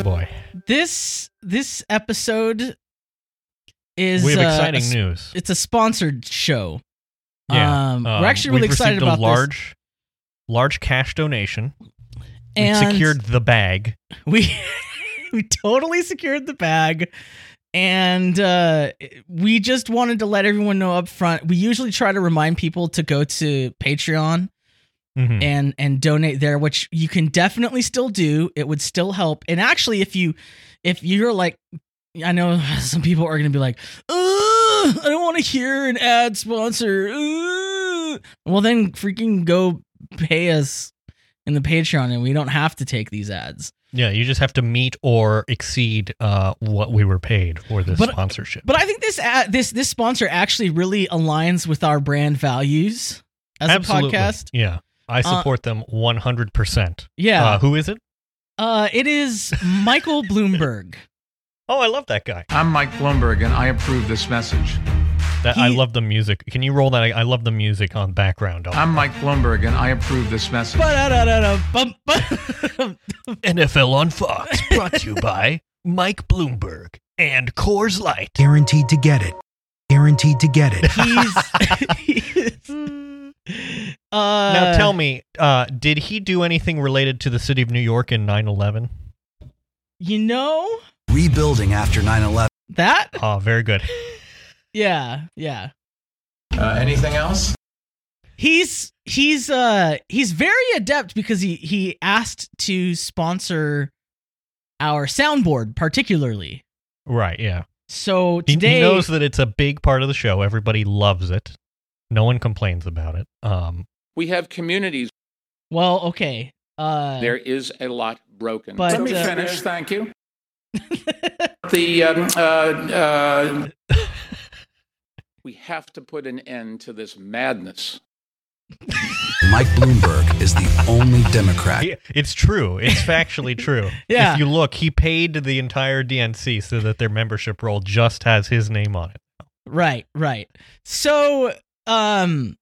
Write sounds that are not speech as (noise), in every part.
Oh boy, this this episode is we have uh, exciting a s- news. It's a sponsored show. Yeah, um, Um, we're actually really excited received about a large, large cash donation. this. We And secured the bag. we (laughs) we totally secured the bag and uh we just wanted to let everyone know up front we usually try to remind people to go to patreon Mhm. and and donate there which you can definitely still do it would still help and actually if you if you're like i know (laughs) some people are gonna be like i don't want to hear an ad sponsor Ugh." well then freaking go pay us in the patreon and we don't have to take these ads Yeah, you just have to meet or exceed uh, what we were paid for this But- sponsorship. But I think this ad, this this sponsor actually really aligns with our brand values as Absolutely. a podcast. Yeah, I support them one hundred percent. Yeah, Uh, who is it? uh, it is Michael (laughs) Bloomberg. Oh, I love that guy. I'm Mike Bloomberg, and I approve this message. That I love the music. Can you roll that? I, I love the music on background. I'm Mike Bloomberg, and I approve this message. NFL on Fox, brought to you by Mike Bloomberg and Coors Light. Guaranteed to get it. Guaranteed to get it. He's, (laughs) (laughs) he's (laughs) uh, now tell me, uh, did he do anything related to the city of New York in 9/11? You know Rebuilding after 9 11. that? Oh, very good. (laughs) Yeah, yeah. Uh, anything else? he's he's uh he's very adept because he he asked to sponsor our soundboard particularly Right, yeah. so He, today he knows that it's a big part of the show. Everybody loves it. No one complains about it. Um, We have communities. well okay uh There is a lot broken. But, Let me uh, finish. Thank you. (laughs) the um, uh, uh, we have to put an end to this madness. Mike Bloomberg is the only Democrat. it's true. It's factually true. (laughs) Yeah. If you look, he paid the entire DNC so that their membership roll just has his name on it. right right so um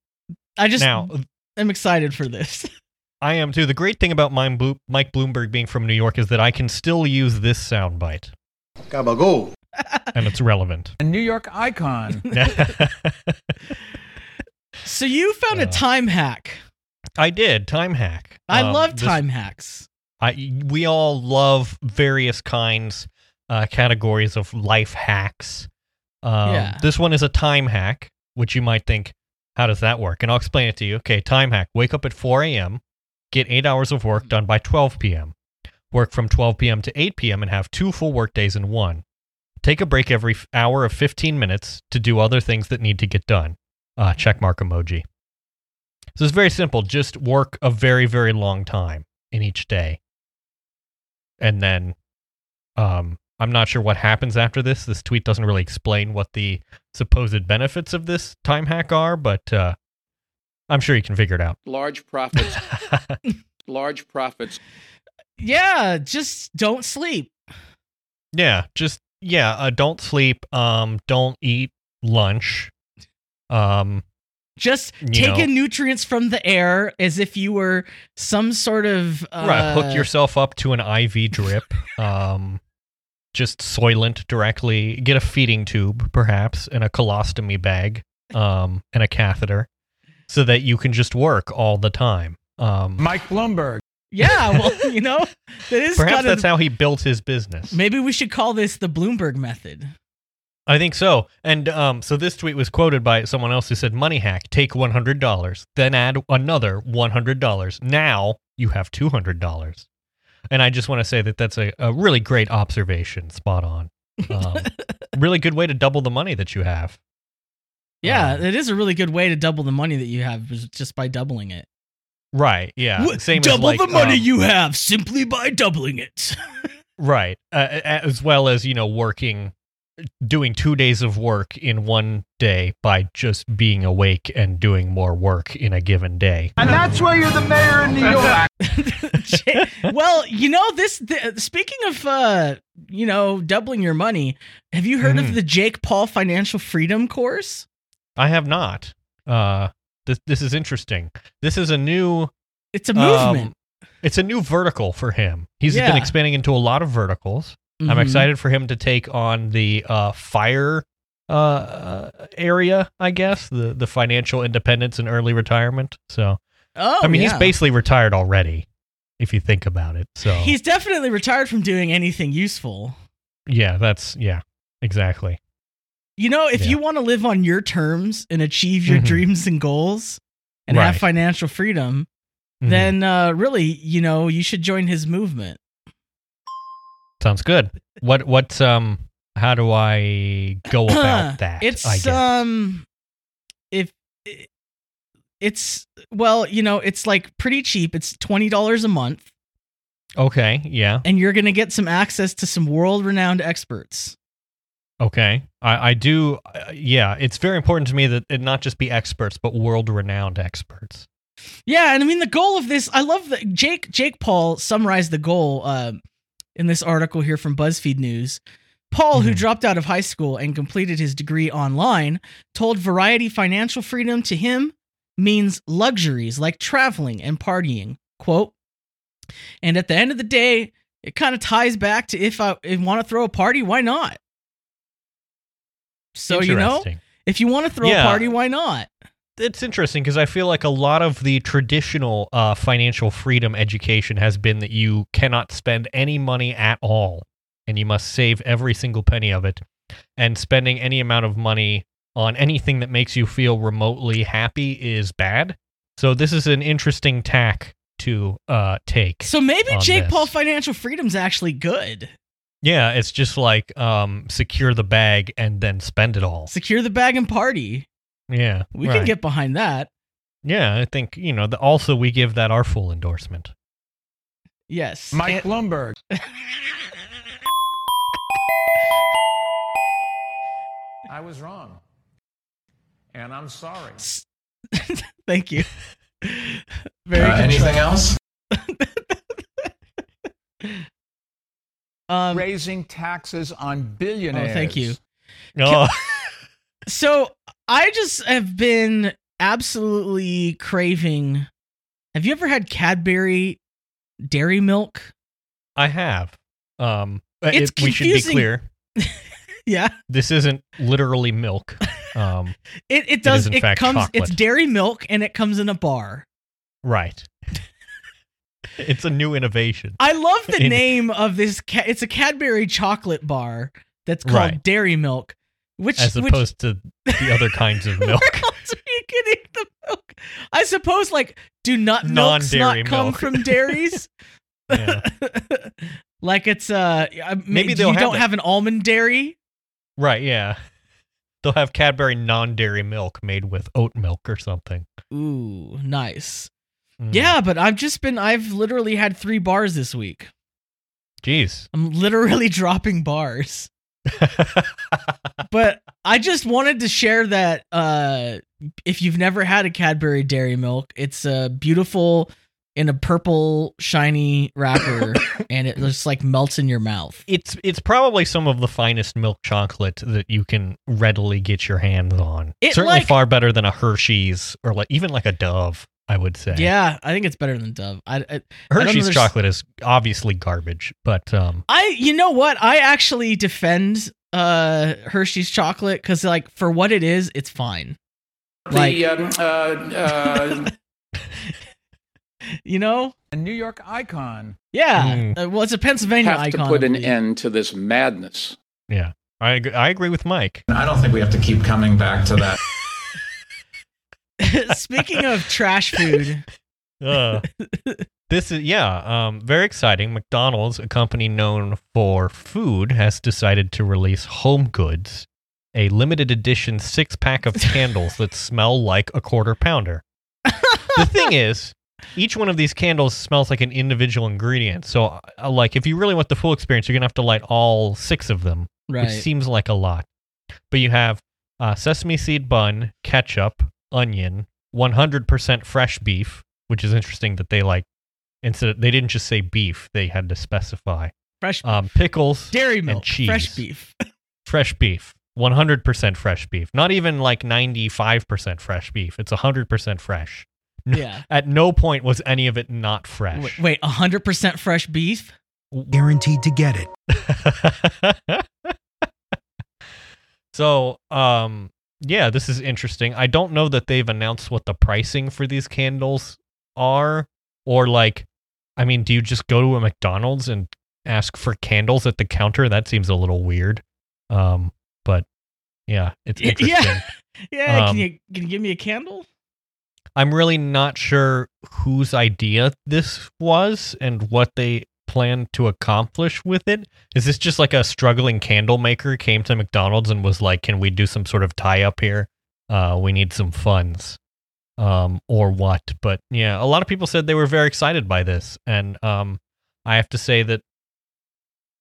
i just Now, I'm excited for this (laughs) I am too. The great thing about Mike Bloomberg being from New York is that I can still use this soundbite, Gabagool. (laughs) and it's relevant. A New York icon. (laughs) so you found a Uh, time hack I did time hack. i Um, love this- time hacks I we all love various kinds, uh, categories of life hacks. Um, Yeah. This one is a time hack, which you might think, how does that work? And I'll explain it to you. Okay, time hack: wake up at 4 a.m., get eight hours of work done by 12 p.m., work from 12 p.m. to 8 p.m., and have two full work days in one. Take a break every hour of 15 minutes to do other things that need to get done. Uh, check mark emoji. So it's very simple. Just work a very, very long time in each day. And then um, I'm not sure what happens after this. This tweet doesn't really explain what the supposed benefits of this time hack are, but uh, I'm sure you can figure it out. Large profits. (laughs) large profits. yeah just don't sleep yeah, just yeah, uh, don't sleep, um, don't eat lunch. Um, just You take know. in nutrients from the air as if you were some sort of uh, right, hook yourself up to an IV drip. um, just soylent directly. Get a feeding tube, perhaps, and a colostomy bag, um, and a catheter, so that you can just work all the time. Um, Mike Bloomberg. Yeah, well, (laughs) you know, that is perhaps kind that's of. how he built his business. Maybe we should call this the Bloomberg method. I think so. And um, so this tweet was quoted by someone else who said, "Money hack: take one hundred dollars, then add another one hundred dollars. Now you have two hundred dollars." And I just want to say that that's a, a really great observation, spot on. Um, really good way to double the money that you have. Yeah, Um, it is a really good way to double the money that you have just by doubling it. Right? Yeah. Same double as like, the money um, you have simply by doubling it. (laughs) Right. Uh, as well as, you know, working, doing two days of work in one day by just being awake and doing more work in a given day. And that's why you're the mayor in New York. (laughs) (laughs) Well, you know this. The, speaking of, uh, you know, doubling your money, have you heard Mhm. of the Jake Paul Financial Freedom course? I have not. Uh, this, this is interesting. This is a new It's a movement. Um, it's a new vertical for him. He's Yeah. been expanding into a lot of verticals. I'm Mhm. excited for him to take on the uh, fire uh, uh, area, I guess, the the financial independence and early retirement. So, Oh, I mean, yeah. he's basically retired already, if you think about it. So, He's definitely retired from doing anything useful. yeah, that's yeah, exactly. You know, if Yeah. you want to live on your terms and achieve your Mhm. dreams and goals and have financial freedom, Mhm. then uh, really, you know, you should join his movement. Sounds good. What what um? How do I go (clears throat) about that? I It's guess? um, if it's well, you know, it's like pretty cheap. It's twenty dollars a month, okay, yeah, and you're gonna get some access to some world-renowned experts. okay. I I do. Uh, yeah, it's very important to me that it not just be experts, but world renowned experts. Yeah, and I mean the goal of this, I love that Jake Jake Paul summarized the goal um, in this article here from BuzzFeed News. Paul, who Mhm. dropped out of high school and completed his degree online, told Variety financial freedom to him means luxuries like traveling and partying. Quote, and at the end of the day, it kind of ties back to if I want to throw a party, why not? So, you know, if you want to throw Yeah. a party, why not? It's interesting because I feel like a lot of the traditional uh, financial freedom education has been that you cannot spend any money at all and you must save every single penny of it. And spending any amount of money on anything that makes you feel remotely happy is bad. So this is an interesting tack to uh, take. So maybe Jake this. Paul financial freedom's actually good. yeah, it's just like um, secure the bag and then spend it all. Secure the bag and party. Yeah, We right. can get behind that. Yeah, I think you know. The, also, we give that our full endorsement. Yes. Mike Bloomberg. (laughs) I was wrong. And I'm sorry. (laughs) Thank you. (laughs) Very Uh, anything else? Um, Raising taxes on billionaires. Oh, thank you. Oh, so I just have been absolutely craving. Have you ever had Cadbury dairy milk? I have. Um, uh, It's it- we should be clear. (laughs) Yeah. This isn't literally milk. Um, (laughs) It it is, does in it fact, comes chocolate. it's dairy milk and it comes in a bar. right. (laughs) it's a new innovation. I love the In- name of this. Ca- it's a Cadbury chocolate bar that's called Right. Dairy Milk, which as which, opposed to the other (laughs) kinds of milk. Where else are you getting the milk? I suppose like do nut milks Non-dairy not come milk. from dairies? (laughs) Yeah. (laughs) like it's uh Maybe you don't that. have an almond dairy. Right, yeah. They'll have Cadbury non-dairy milk made with oat milk or something. Ooh, nice. Mm. Yeah, but I've just been I've literally had 3 bars this week. Jeez. I'm literally dropping bars. (laughs) but I just wanted to share that uh if you've never had a Cadbury dairy milk, it's a beautiful in a purple shiny wrapper (coughs) and it just like melts in your mouth. it's it's probably some of the finest milk chocolate that you can readily get your hands on. It, Certainly like- far better than a Hershey's or like even like a Dove, I would say. Yeah, I think it's better than Dove. I, I Hershey's there's- chocolate is obviously garbage, but um I you know what? I actually defend uh Hershey's chocolate cuz like for what it is, it's fine. Like- The um, uh, uh, (laughs) You know? A New York icon. Yeah. Mm. Uh, well, it's a Pennsylvania have icon. to put an end to this madness. yeah. I ag- I agree with Mike. I don't think we have to keep coming back to that. (laughs) (laughs) Speaking of trash food, (laughs) Uh, this is yeah, um, very exciting. McDonald's, a company known for food, has decided to release Home Goods, a limited edition six pack of candles that smell like a quarter pounder. the thing (laughs) is, each one of these candles smells like an individual ingredient. So, uh, like, if you really want the full experience, you're gonna have to light all six of them, right? which seems like a lot. But you have uh, sesame seed bun, ketchup, onion, 100% fresh beef, which is interesting that they like instead of, they didn't just say beef, they had to specify. fresh Um, pickles, dairy milk, cheese. (laughs) fresh beef. fresh beef, 100% fresh beef. Not even like 95% fresh beef. It's 100% fresh. Yeah. At no point was any of it not fresh. Wait, wait, 100% fresh beef? Guaranteed to get it. (laughs) so, um, yeah, this is interesting. I don't know that they've announced what the pricing for these candles are, or like, I mean, do you just go to a McDonald's and ask for candles at the counter? That seems a little weird. Um, but yeah, it's (laughs) interesting. (laughs) Yeah. Yeah. Um, can you can you give me a candle? I'm really not sure whose idea this was and what they plan to accomplish with it. Is this just like a struggling candle maker came to McDonald's and was like, "Can we do some sort of tie up here? Uh, we need some funds." Um, or what? But yeah, a lot of people said they were very excited by this, and um, I have to say that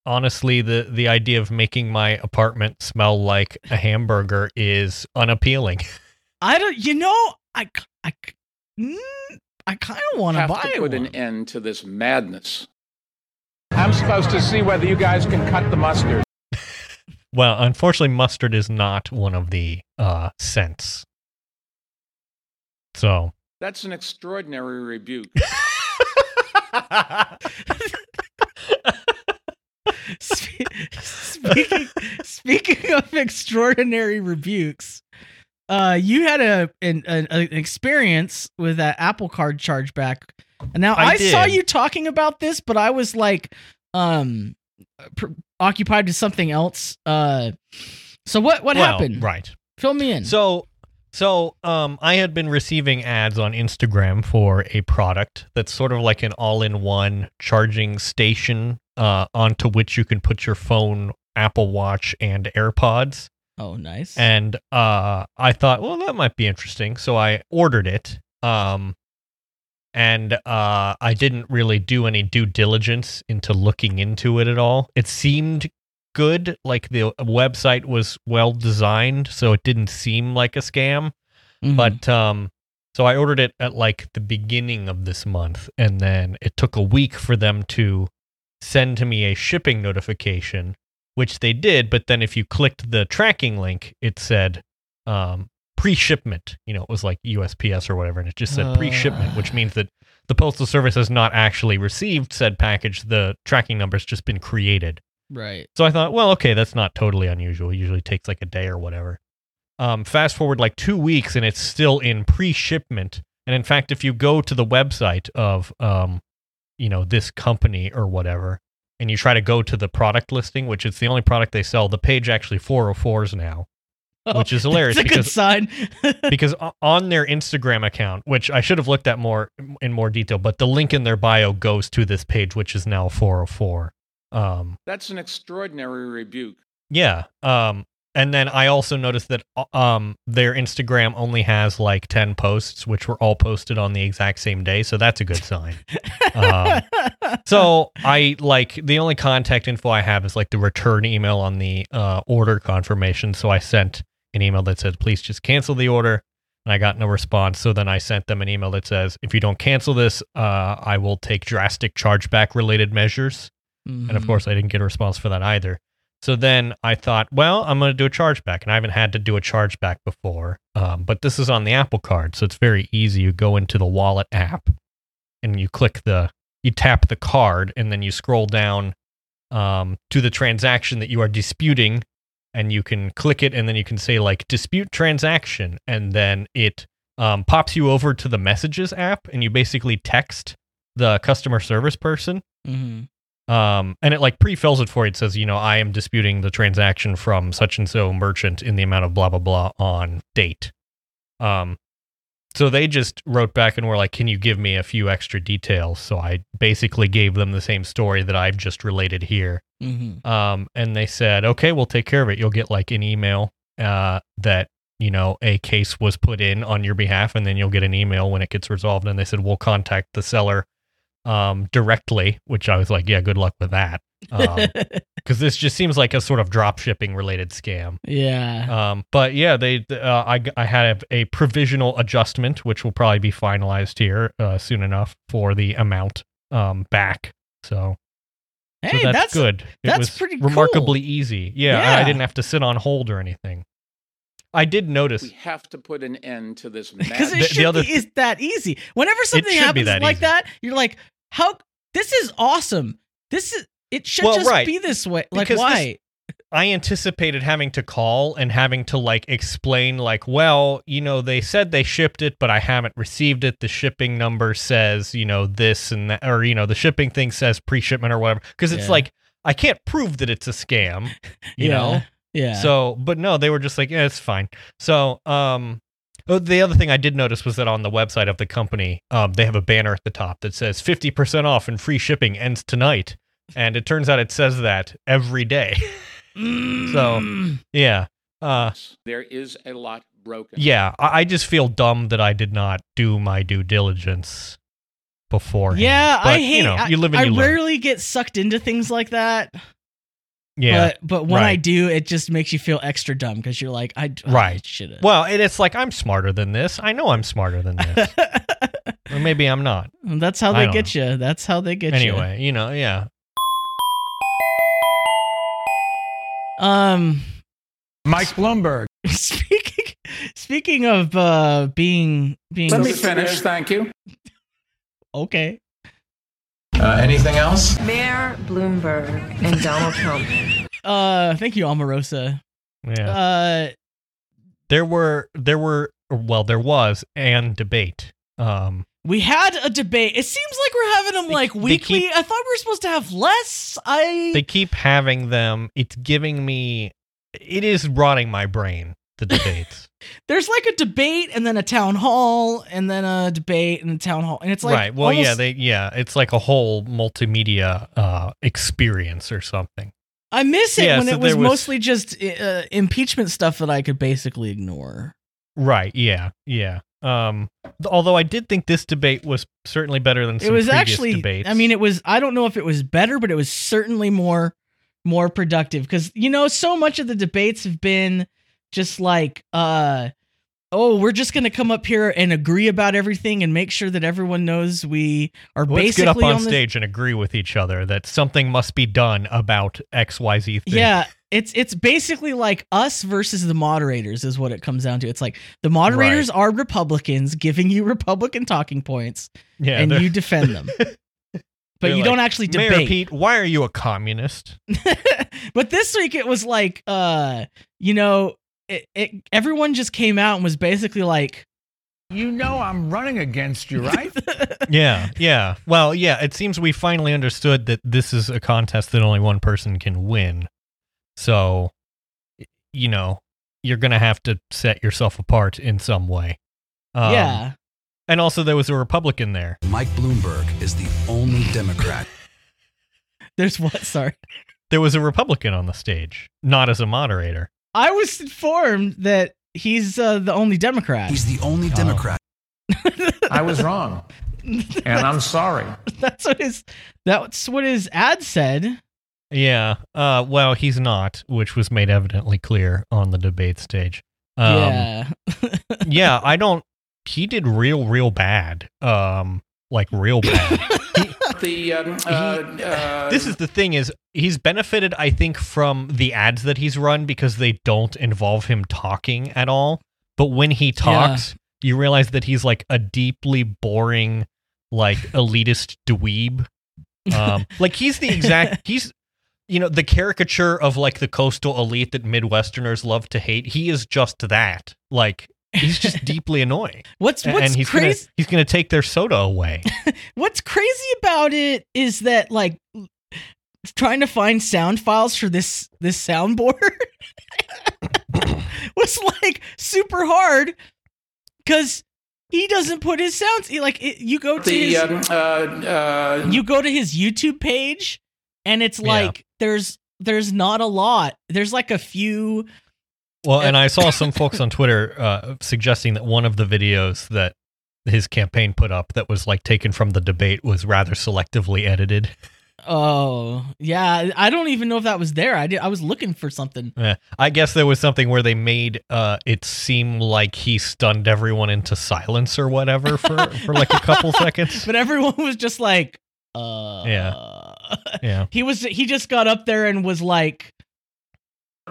honestly, the the idea of making my apartment smell like a hamburger is unappealing. (laughs) I don't. You know, I I mm, I kind of want to Have buy to put one. an end to this madness. I'm supposed to see whether you guys can cut the mustard. (laughs) Well, unfortunately, mustard is not one of the uh, scents. So, That's an extraordinary rebuke. (laughs) Spe- speaking speaking of extraordinary rebukes, uh, you had a an, an, an experience with that Apple Card chargeback. And now I I, saw you talking about this, but I was like, um, pr- occupied with something else. Uh, so what what well, happened? Right. Fill me in. So, so um, I had been receiving ads on Instagram for a product that's sort of like an all-in-one charging station uh, onto which you can put your phone, Apple Watch, and AirPods. oh, nice. and uh, I thought, well, that might be interesting. So I ordered it, um, and uh, I didn't really do any due diligence into looking into it at all. It seemed good, like the website was well designed, so it didn't seem like a scam. Mhm. But um, so I ordered it at like the beginning of this month, and then it took a week for them to send to me a shipping notification, which they did. But then if you clicked the tracking link, it said um, pre-shipment. You know, it was like USPS or whatever, and it just said pre-shipment, which means that the postal service has not actually received said package. The tracking number's just been created. right. So I thought, well, okay, that's not totally unusual. It usually takes like a day or whatever. Um, fast forward like two weeks and it's still in pre-shipment. And in fact, if you go to the website of, um, you know, this company or whatever, and you try to go to the product listing, which is the only product they sell, the page actually 404s now, (laughs) which is hilarious That's a good because sign. (laughs) because on their Instagram account, which I should have looked at more in more detail, but the link in their bio goes to this page, which is now 404. Um, That's an extraordinary rebuke. yeah. Um, and then I also noticed that uh, um, their Instagram only has like 10 posts, which were all posted on the exact same day. So that's a good sign. um, (laughs) so I like the only contact info I have is like the return email on the uh, order confirmation. So I sent an email that said, please just cancel the order. And I got no response. So then I sent them an email that says, if you don't cancel this, uh, I will take drastic chargeback related measures. And of Mhm. course, I didn't get a response for that either. So then I thought, well, I'm going to do a chargeback. And I haven't had to do a chargeback before. Um, but this is on the Apple Card. So it's very easy. You go into the wallet app and you click the, you tap the card and then you scroll down um, to the transaction that you are disputing. And you can click it and then you can say, like, dispute transaction. And then it um, pops you over to the messages app and you basically text the customer service person Mhm. um, and it like pre-fills it for you. It says, you know, I am disputing the transaction from such and so merchant in the amount of blah blah blah on date. Um, so they just wrote back and were like, "Can you give me a few extra details?" So I basically gave them the same story that I've just related here. Mhm. Um, and they said, "Okay, we'll take care of it. You'll get like an email uh, that you know a case was put in on your behalf, and then you'll get an email when it gets resolved." And they said, "We'll contact the seller um, directly," which I was like, "Yeah, good luck with that." (laughs) because this just seems like a sort of drop shipping related scam. yeah. Um, but yeah, they uh, I I had a provisional adjustment, which will probably be finalized here uh, soon enough for the amount um, back. So, hey, so that's, that's good. It that's was pretty cool. remarkably easy. Yeah, I Yeah. didn't have to sit on hold or anything. I did notice. We have to put an end to this (laughs) because it The- the should other be is that easy. Whenever something happens that like easy. that, you're like, how? This is awesome. This is. It should Well, just right. be this way. Like, Because this- why? I anticipated having to call and having to like explain like, well, you know, they said they shipped it, but I haven't received it. The shipping number says, you know, this and that, or you know, the shipping thing says pre-shipment or whatever. Because it's Yeah. like I can't prove that it's a scam, (laughs) you yeah. know. Yeah. So, but no, they were just like, yeah, it's fine. So, um, oh, the other thing I did notice was that on the website of the company, um, they have a banner at the top that says 50% off and free shipping ends tonight. And it turns out it says that every day. (laughs) So, yeah. Uh, there is a lot broken. yeah. I, I just feel dumb that I did not do my due diligence before. yeah, but, I hate. You know, you live and I, you I learn. rarely get sucked into things like that. Yeah. But but when I do, it just makes you feel extra dumb because you're like, I Right. should have. well, and it's like I'm smarter than this. I know I'm smarter than this. (laughs) or maybe I'm not. That's how they don't get you. That's how they get you. Anyway, you know, yeah. Um. Mike Bloomberg. (laughs) Speaking speaking of uh being being Let me finish. Thank you. okay. Uh, anything else? Mayor Bloomberg and Donald Trump. (laughs) Uh thank you, Omarosa. Yeah. Uh there were there were well there was an debate um we had a debate. It seems like we're having them They- like weekly. keep- I thought we were supposed to have less. I they keep having them it's giving me it is rotting my brain the debates (laughs) there's like a debate and then a town hall and then a debate and a town hall and it's like right well yeah they yeah it's like a whole multimedia uh experience or something I miss it Yeah, when so it was, was- mostly just uh, impeachment stuff that I could basically ignore. right yeah yeah um although i did think this debate was certainly better than some it was previous actually debates. I mean it was i don't know if it was better but it was certainly more more productive. Because you know so much of the debates have been just like uh oh we're just gonna come up here and agree about everything and make sure that everyone knows we are let's basically get up on, on stage and agree with each other that something must be done about xyz thing. Yeah it's it's basically like us versus the moderators is what it comes down to. It's like the moderators are republicans giving you (laughs) republican talking points yeah and you defend them. (laughs) But you like, don't actually Mayor debate. Pete, why are you a communist? (laughs) but this week it was like uh you know it, it everyone just came out and was basically like You know I'm running against you, right? (laughs) yeah, yeah. Well, yeah, it seems we finally understood that this is a contest that only one person can win. So, you know, you're going to have to set yourself apart in some way. Um, yeah And also, there was a Republican there. Mike Bloomberg is the only Democrat. (laughs) there's what sorry There was a Republican on the stage, not as a moderator. I was informed that he's uh, the only democrat He's the only Democrat. (laughs) I was wrong. And I'm sorry. (laughs) that's what his that's what his ad said Yeah. Uh, well, he's not, which was made evidently clear on the debate stage. Um, yeah (laughs) yeah, I don't. He did real, real bad. Um, like real bad. The um, uh, uh, this is the thing is he's benefited, I think, from the ads that he's run because they don't involve him talking at all. But when he talks, you realize that he's like a deeply boring, like elitist dweeb. (laughs) Um, like he's the exact he's you know the caricature of like the coastal elite that Midwesterners love to hate. He is just that. Like he's just (laughs) deeply annoying. what's what's and he's crazy gonna he's gonna take their soda away. (laughs) what's crazy about it is that like trying to find sound files for this this soundboard (laughs) was like super hard because he doesn't put his sounds he, like it, you go to the his, um, uh, uh, you go to his youtube page and it's Yeah. like there's there's not a lot there's like a few Well, and I saw some folks on Twitter uh, suggesting that one of the videos that his campaign put up that was like taken from the debate was rather selectively edited. oh yeah i don't even know if that was there i did i was looking for something Eh, I guess there was something where they made uh, it seem like he stunned everyone into silence or whatever for, for like a couple (laughs) seconds. but everyone was just like uh Yeah. Yeah. (laughs) he was he just got up there and was like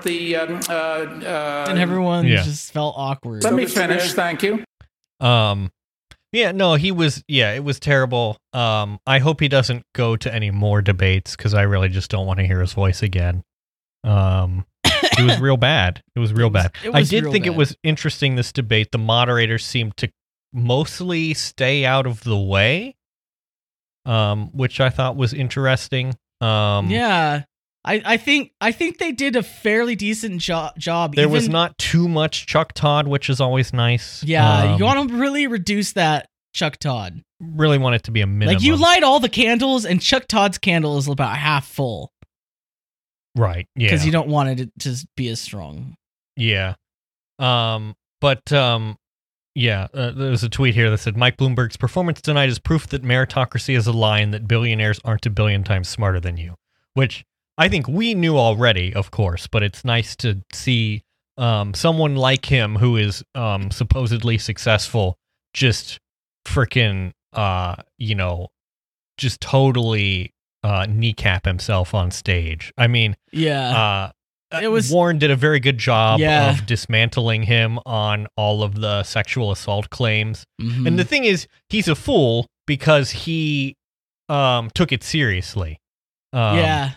The um, uh, uh, and everyone Yeah. just felt awkward. Let me finish. Thank you. Um, yeah, no, he was. Yeah, it was terrible. Um, I hope he doesn't go to any more debates because I really just don't want to hear his voice again. Um, it was real bad. It was (laughs) real It was- bad. it I did real think it was interesting. This debate, the moderators seemed to mostly stay out of the way, um, which I thought was interesting. Um, yeah. I, I think I think they did a fairly decent jo- job. there was not too much Chuck Todd, which is always nice. Yeah, Um, you want to really reduce that Chuck Todd. really want it to be a minimum. Like you light all the candles, and Chuck Todd's candle is about half full right? Yeah, because you don't want it to be as strong. Yeah. Um, but um, yeah, uh, there's a tweet here that said Mike Bloomberg's performance tonight is proof that meritocracy is a lie and that billionaires aren't a billion times smarter than you, which I think we knew already, of course, but it's nice to see um, someone like him who is um, supposedly successful just freaking, uh, you know, just totally uh, kneecap himself on stage. I mean, Yeah, uh, It was- Warren did a very good job Yeah. of dismantling him on all of the sexual assault claims. Mhm. And the thing is, he's a fool because he um, took it seriously. Um, yeah.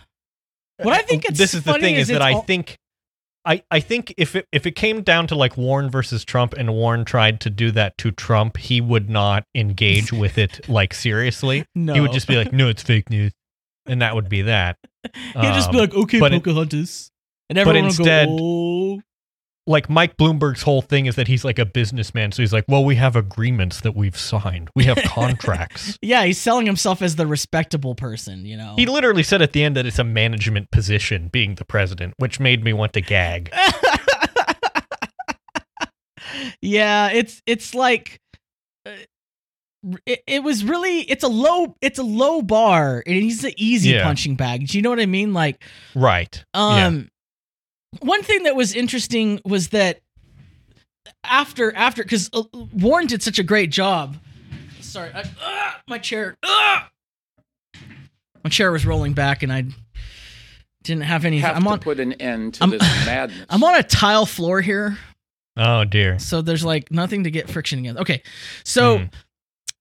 What I think (laughs) it's this is the thing is is, that I all- think. I, I think if it if it came down to like Warren versus Trump and Warren tried to do that to Trump, he would not engage with it (laughs) like seriously. no. He would just be like, "No, it's fake news," and that would be that. (laughs) he'd just be um, like, okay, but it- Pocahontas, and but everyone instead- would go, oh. Like Mike Bloomberg's whole thing is that he's like a businessman. So he's like, well, we have agreements that we've signed. We have (laughs) contracts. Yeah, he's selling himself as the respectable person, you know. he literally said at the end that it's a management position being the president, which made me want to gag. (laughs) yeah, it's it's like uh, it, it was really it's a low it's a low bar and he's an easy Yeah. punching bag. Do you know what I mean? Like Right. Yeah. One thing that was interesting was that after after cuz uh, Warren did such a great job. Sorry, I, ah, my chair. ah! my chair was rolling back and I didn't have any Have I'm to on put an end to I'm- this (laughs) madness. I'm on a tile floor here. Oh dear. so there's like nothing to get friction against. Okay, so Hmm.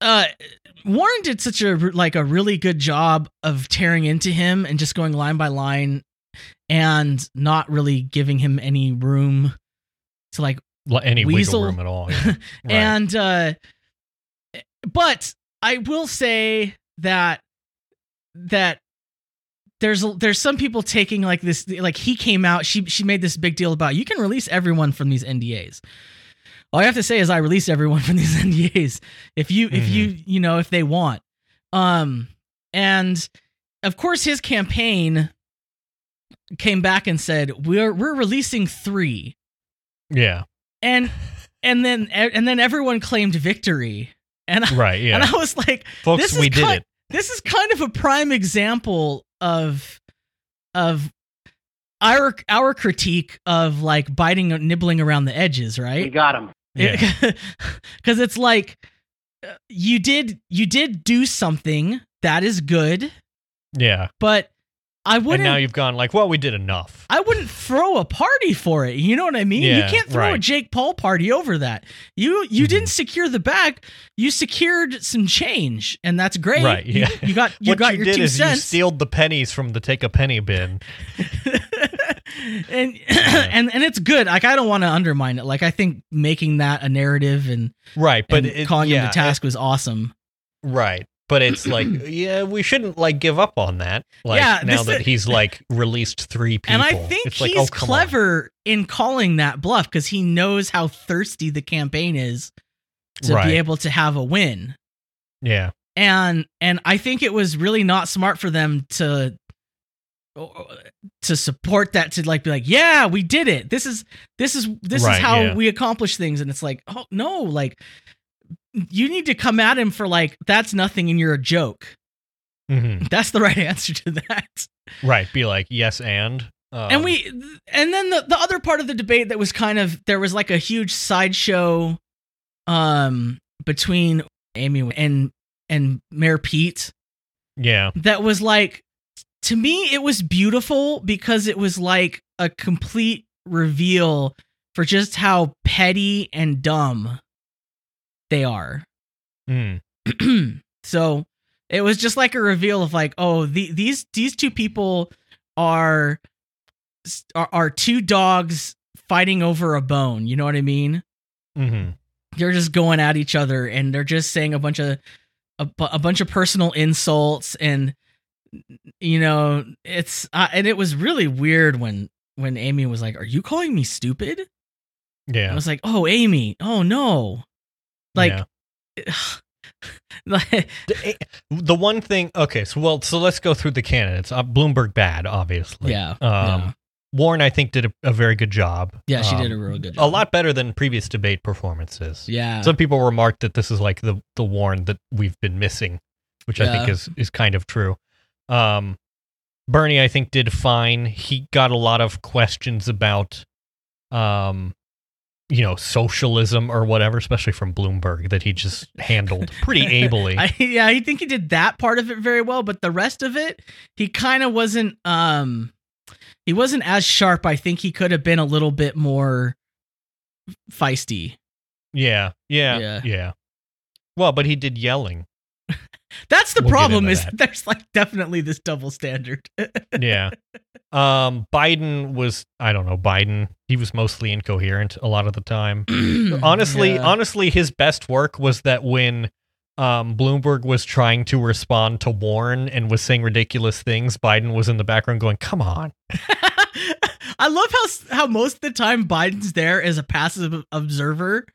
uh, Warren did such a like a really good job of tearing into him and just going line by line, and not really giving him any room to like Any Weasel. wiggle room at all. yeah. (laughs) Right. and uh but I will say that that there's there's some people taking like this like he came out she she made this big deal about you can release everyone from these NDAs. All I have to say is I release everyone (laughs) from these NDAs if you if you you know if they want. Um and of course his campaign came back and said we're we're releasing 3 yeah. and and then and then everyone claimed victory and I, Right. Yeah. and I was like Folks, this is we did ki- it. this is kind of a prime example of of our our critique of like biting nibbling around the edges right got him. Yeah. (laughs) because it's like uh, you did you did do something that is good Yeah. but I And wouldn't now you've gone like, well, we did enough. I wouldn't throw a party for it. You know what I mean? you can't throw a. Jake Paul party over that. You you Mhm. didn't secure the bag. You secured some change, and that's great. Right, You- yeah. You, got (laughs) you what got you your did two is you cents. stealed the pennies from the take a penny bin. (laughs) and (clears throat) and and it's good. Like I don't want to undermine it. Like I think making that a narrative and, Right. But and it, calling yeah, him to task was awesome. Right. But it's like, (clears throat) yeah, we shouldn't like give up on that. Like Yeah, now this- that he's like released three people. (laughs) And I think it's he's like, oh, come on. clever in calling that bluff because he knows how thirsty the campaign is to Right. be able to have a win. Yeah. and and I think it was really not smart for them to to support that to like be like yeah we did it this is this is this Right, is how yeah. we accomplish things and it's like oh no like you need to come at him for like that's nothing and you're a joke hmm that's the right (laughs) answer to that Right. Be like, yes, and. Um, and we and then the, the other part of the debate that was kind of there was like a huge sideshow um between amy and and mayor pete Yeah. that was like to me it was beautiful because it was like a complete reveal for just how petty and dumb they are. (clears throat) Mm. so it was just like a reveal of like, oh, the, these these two people are, are are two dogs fighting over a bone. You know what I mean? hmm They're just going at each other and they're just saying a bunch of a, a bunch of personal insults and you know it's uh, and it was really weird when when Amy was like, "Are you calling me stupid?" Yeah, I was like, "Oh, Amy, oh no." Like Yeah. (sighs) The, the one thing, okay, so well, so let's go through the candidates. Uh, Bloomberg bad, obviously. Yeah, Um, yeah. Warren, I think, did a, a very good job. Yeah, she Um, did a real good job. A lot better than previous debate performances. Yeah. Some people remarked that this is like the the Warren that we've been missing, which I think is is kind of true. Um, Bernie, I think, did fine. He got a lot of questions about, um, you know, socialism or whatever, especially from Bloomberg, that he just handled pretty (laughs) ably. I, yeah, I think he did that part of it very well, but the rest of it, he kind of wasn't. Um, he wasn't as sharp. I think he could have been a little bit more feisty. Yeah, yeah, Yeah. yeah, Well, but he did yelling. (laughs) That's the We'll problem. Is that. there's like definitely this double standard. (laughs) Yeah. um, Biden was I don't know Biden. He was mostly incoherent a lot of the time. (clears throat) honestly, Yeah. honestly, his best work was that when um, Bloomberg was trying to respond to Warren and was saying ridiculous things, Biden was in the background going, "Come on." (laughs) I love how how most of the time Biden's there as a passive observer.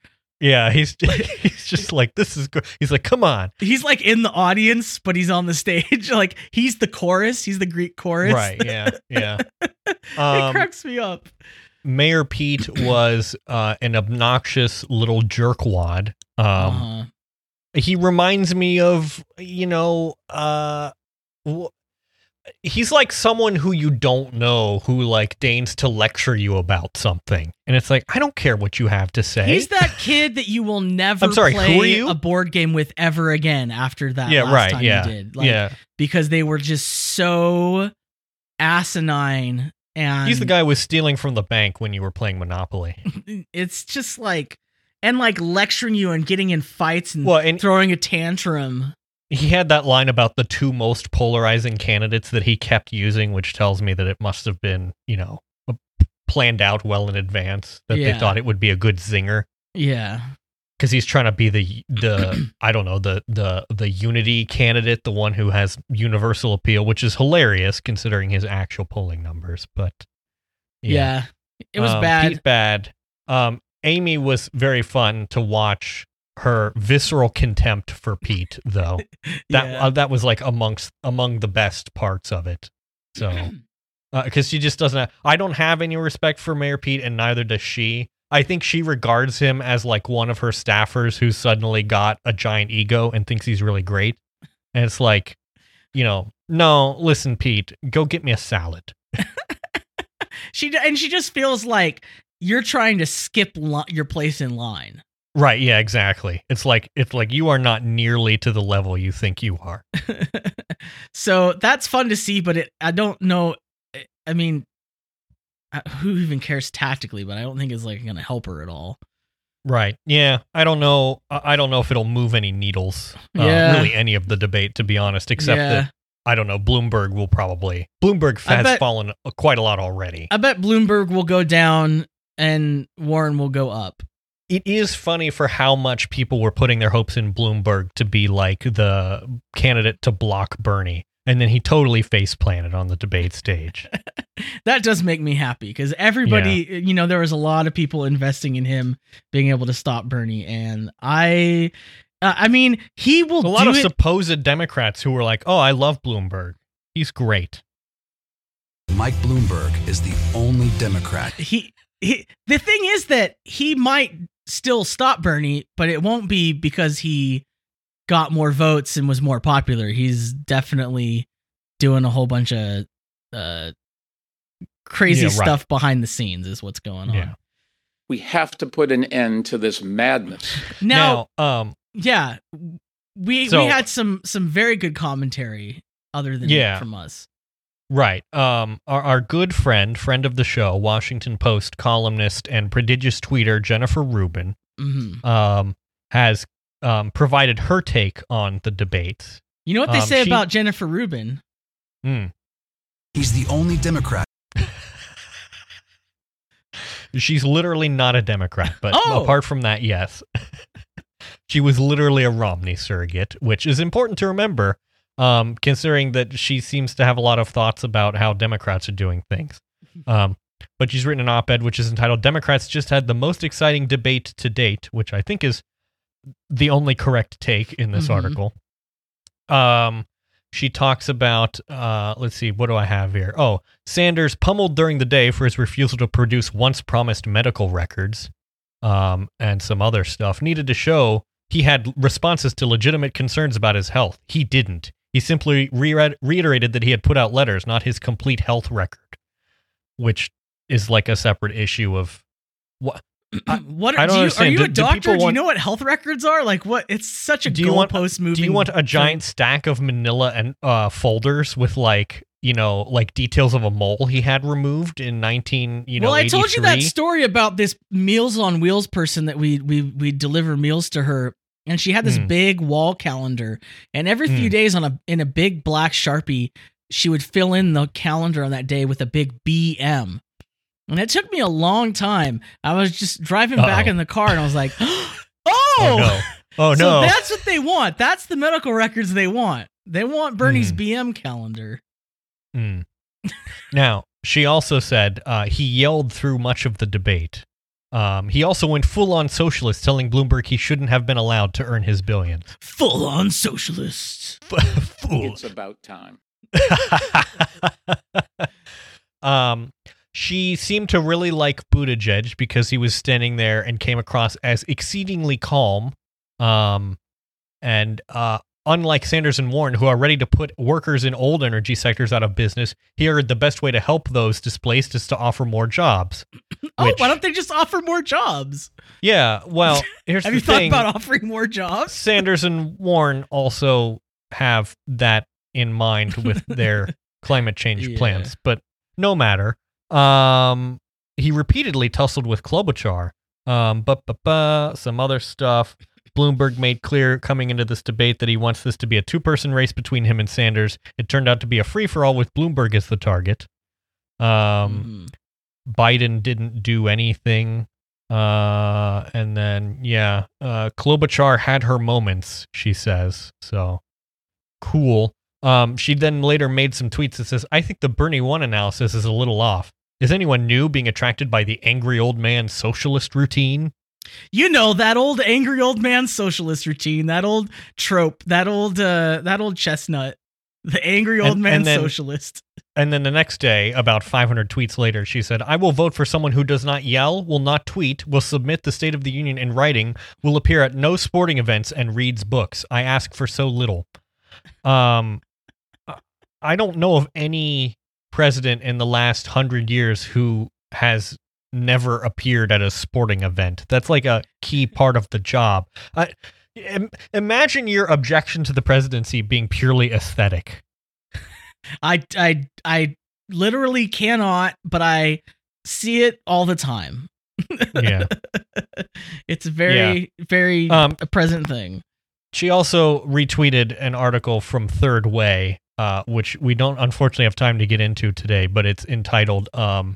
Yeah, he's (laughs) he's just like, "This is good." He's like, "Come on." He's like in the audience, but he's on the stage. (laughs) Like he's the chorus. He's the Greek chorus. Right? Yeah, yeah. (laughs) it Um, cracks me up. Mayor Pete (clears throat) was uh, an obnoxious little jerkwad. Um, uh-huh. he reminds me of you know uh he's like someone who you don't know who like deigns to lecture you about something and it's like i don't care what you have to say He's that (laughs) kid that you will never I'm sorry, who are you? a board game with ever again after that yeah last right time yeah you did. Like, yeah Because they were just so asinine and he's the guy who was stealing from the bank when you were playing monopoly (laughs) it's just like and like lecturing you and getting in fights and well and throwing a tantrum. He had that line about the two most polarizing candidates that he kept using which tells me that it must have been you know planned out well in advance that Yeah. they thought it would be a good zinger Yeah. because he's trying to be the the (clears throat) I don't know the the the unity candidate, the one who has universal appeal, which is hilarious considering his actual polling numbers. But Yeah. It was Um, bad. Pete bad. Um, Amy was very fun to watch. Her visceral contempt for Pete, though (laughs) that Yeah. uh, that was like amongst among the best parts of it. So because she just doesn't. Have, I don't have any respect for Mayor Pete, and neither does she. I think she regards him as like one of her staffers who suddenly got a giant ego and thinks he's really great. And it's like, you know, no, listen, Pete, go get me a salad. (laughs) she and she just feels like you're trying to skip li- your place in line. Right? Yeah, exactly. It's like it's like you are not nearly to the level you think you are. (laughs) so that's fun to see, but it I don't know. I mean, uh, who even cares tactically? But I don't think it's like going to help her at all. Right. Yeah. I don't know. I don't know if it'll move any needles. Uh, Yeah. Really, any of the debate, to be honest, except Yeah. that I don't know. Bloomberg will probably. Bloomberg has bet- fallen uh, quite a lot already. I bet Bloomberg will go down and Warren will go up. It is funny for how much people were putting their hopes in Bloomberg to be like the candidate to block Bernie. And then he totally face planted on the debate stage. (laughs) That does make me happy because everybody, you know, there was a lot of people investing in him being able to stop Bernie, and I, uh, I mean, he will a lot do of it. supposed Democrats who were like, oh, I love Bloomberg. He's great. Mike Bloomberg is the only Democrat he, he the thing is that he might still stop Bernie, but it won't be because he got more votes and was more popular. He's definitely doing a whole bunch of uh crazy Yeah, right. stuff behind the scenes is what's going on. Yeah. We have to put an end to this madness. Now, Now, um, yeah, we So- we had some some very good commentary other than Yeah. from us. Right. Um, our, our good friend, friend of the show, Washington Post columnist and prodigious tweeter Jennifer Rubin, hmm um, has um, provided her take on the debates. You know what they Um, say she- about Jennifer Rubin? Mm. He's the only Democrat (laughs) She's literally not a Democrat, but (laughs) Oh. apart from that, yes. (laughs) she was literally a Romney surrogate, which is important to remember, um, considering that she seems to have a lot of thoughts about how Democrats are doing things. (laughs) Um, but she's written an op ed which is entitled Democrats Just Had the Most Exciting Debate to Date, which I think is the only correct take in this Mhm. article. Um, she talks about, uh, let's see, what do I have here? Oh, Sanders pummeled during the day for his refusal to produce once promised medical records um, and some other stuff. Needed to show he had responses to legitimate concerns about his health. He didn't. He simply re- reiterated that he had put out letters, not his complete health record, which is like a separate issue of what. I- what I don't do you, understand. Are you a do doctor? people Do you want- know what health records are? Like what? It's such a Do goalpost moving. Do you want a thing. giant stack of manila and uh, folders with like you know like details of a mole he had removed in 19 you know well, I told you that story about this Meals on Wheels person that we we we deliver meals to her, and she had this Hmm. big wall calendar, and every few Hmm. days on a in a big black sharpie, she would fill in the calendar on that day with a big BM. And it took me a long time. I was just driving back Uh-oh. in the car, and I was like, "Oh, (gasps) (gasps) oh no oh so that's what they want. That's the medical records they want. They want Bernie's Hmm. BM calendar. Mm. now, she also said uh, he yelled through much of the debate. Um, he also went full on socialist, telling Bloomberg he shouldn't have been allowed to earn his billions. Full on socialist. (laughs) Fool. It's about time. (laughs) um, she seemed to really like Buttigieg because he was standing there and came across as exceedingly calm. Um, and uh, unlike Sanders and Warren, who are ready to put workers in old energy sectors out of business, he heard the best way to help those displaced is to offer more jobs. (clears throat) Oh, Which- why don't they just offer more jobs? Yeah, well, (laughs) here's Have the you thought about offering more jobs? Sanders and Warren also have that in mind with (laughs) their climate change Yeah. plans, but no matter. Um, he repeatedly tussled with Klobuchar. Um, but but but some other stuff. Bloomberg made clear coming into this debate that he wants this to be a two-person race between him and Sanders. It turned out to be a free-for-all with Bloomberg as the target. Um, Mhm. Biden didn't do anything. Uh, and then yeah, uh, Klobuchar had her moments. She says so. Cool. Um, she then later made some tweets that says, "I think the Bernie one analysis is a little off. Is anyone new being attracted by the angry old man socialist routine? You know that old angry old man socialist routine, that old trope, that old uh, that old chestnut, the angry old And- man and then- socialist. And then the next day, about 500 tweets later, she said, I will vote for someone who does not yell, will not tweet, will submit the State of the Union in writing, will appear at no sporting events, and reads books. I ask for so little. Um, I don't know of any president in the last hundred years who has never appeared at a sporting event. That's like a key part of the job. I, im- imagine your objection to the presidency being purely aesthetic. (laughs) I I I literally cannot, but I see it all the time. Yeah. (laughs) it's a very very Um, a present thing. She also retweeted an article from Third Way, uh, which we don't unfortunately have time to get into today, but it's entitled um,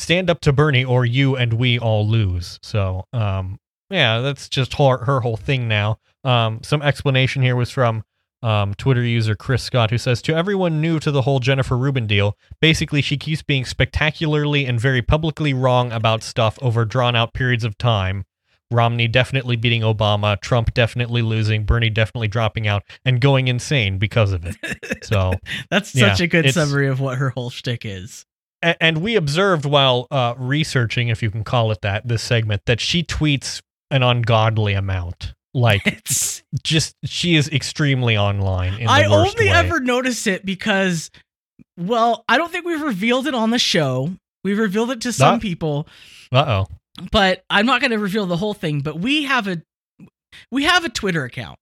"Stand Up to Bernie or You and We All Lose." So, um, yeah, that's just her, her whole thing now. Um, some explanation here was from um, Twitter user Chris Scott, who says, "To everyone new to the whole Jennifer Rubin deal, basically she keeps being spectacularly and very publicly wrong about stuff over drawn out periods of time." Romney definitely beating Obama, Trump definitely losing, Bernie definitely dropping out, and going insane because of it. (laughs) So, That's yeah, such a good summary of what her whole shtick is. A- and we observed while uh, researching, if you can call it that, this segment, that she tweets an ungodly amount. Like, (laughs) It's just she is extremely online. In the I worst only way. ever notice it because, well, I don't think we've revealed it on the show. We've revealed it to some That- people, Uh oh. but I'm not going to reveal the whole thing. But we have a we have a Twitter account,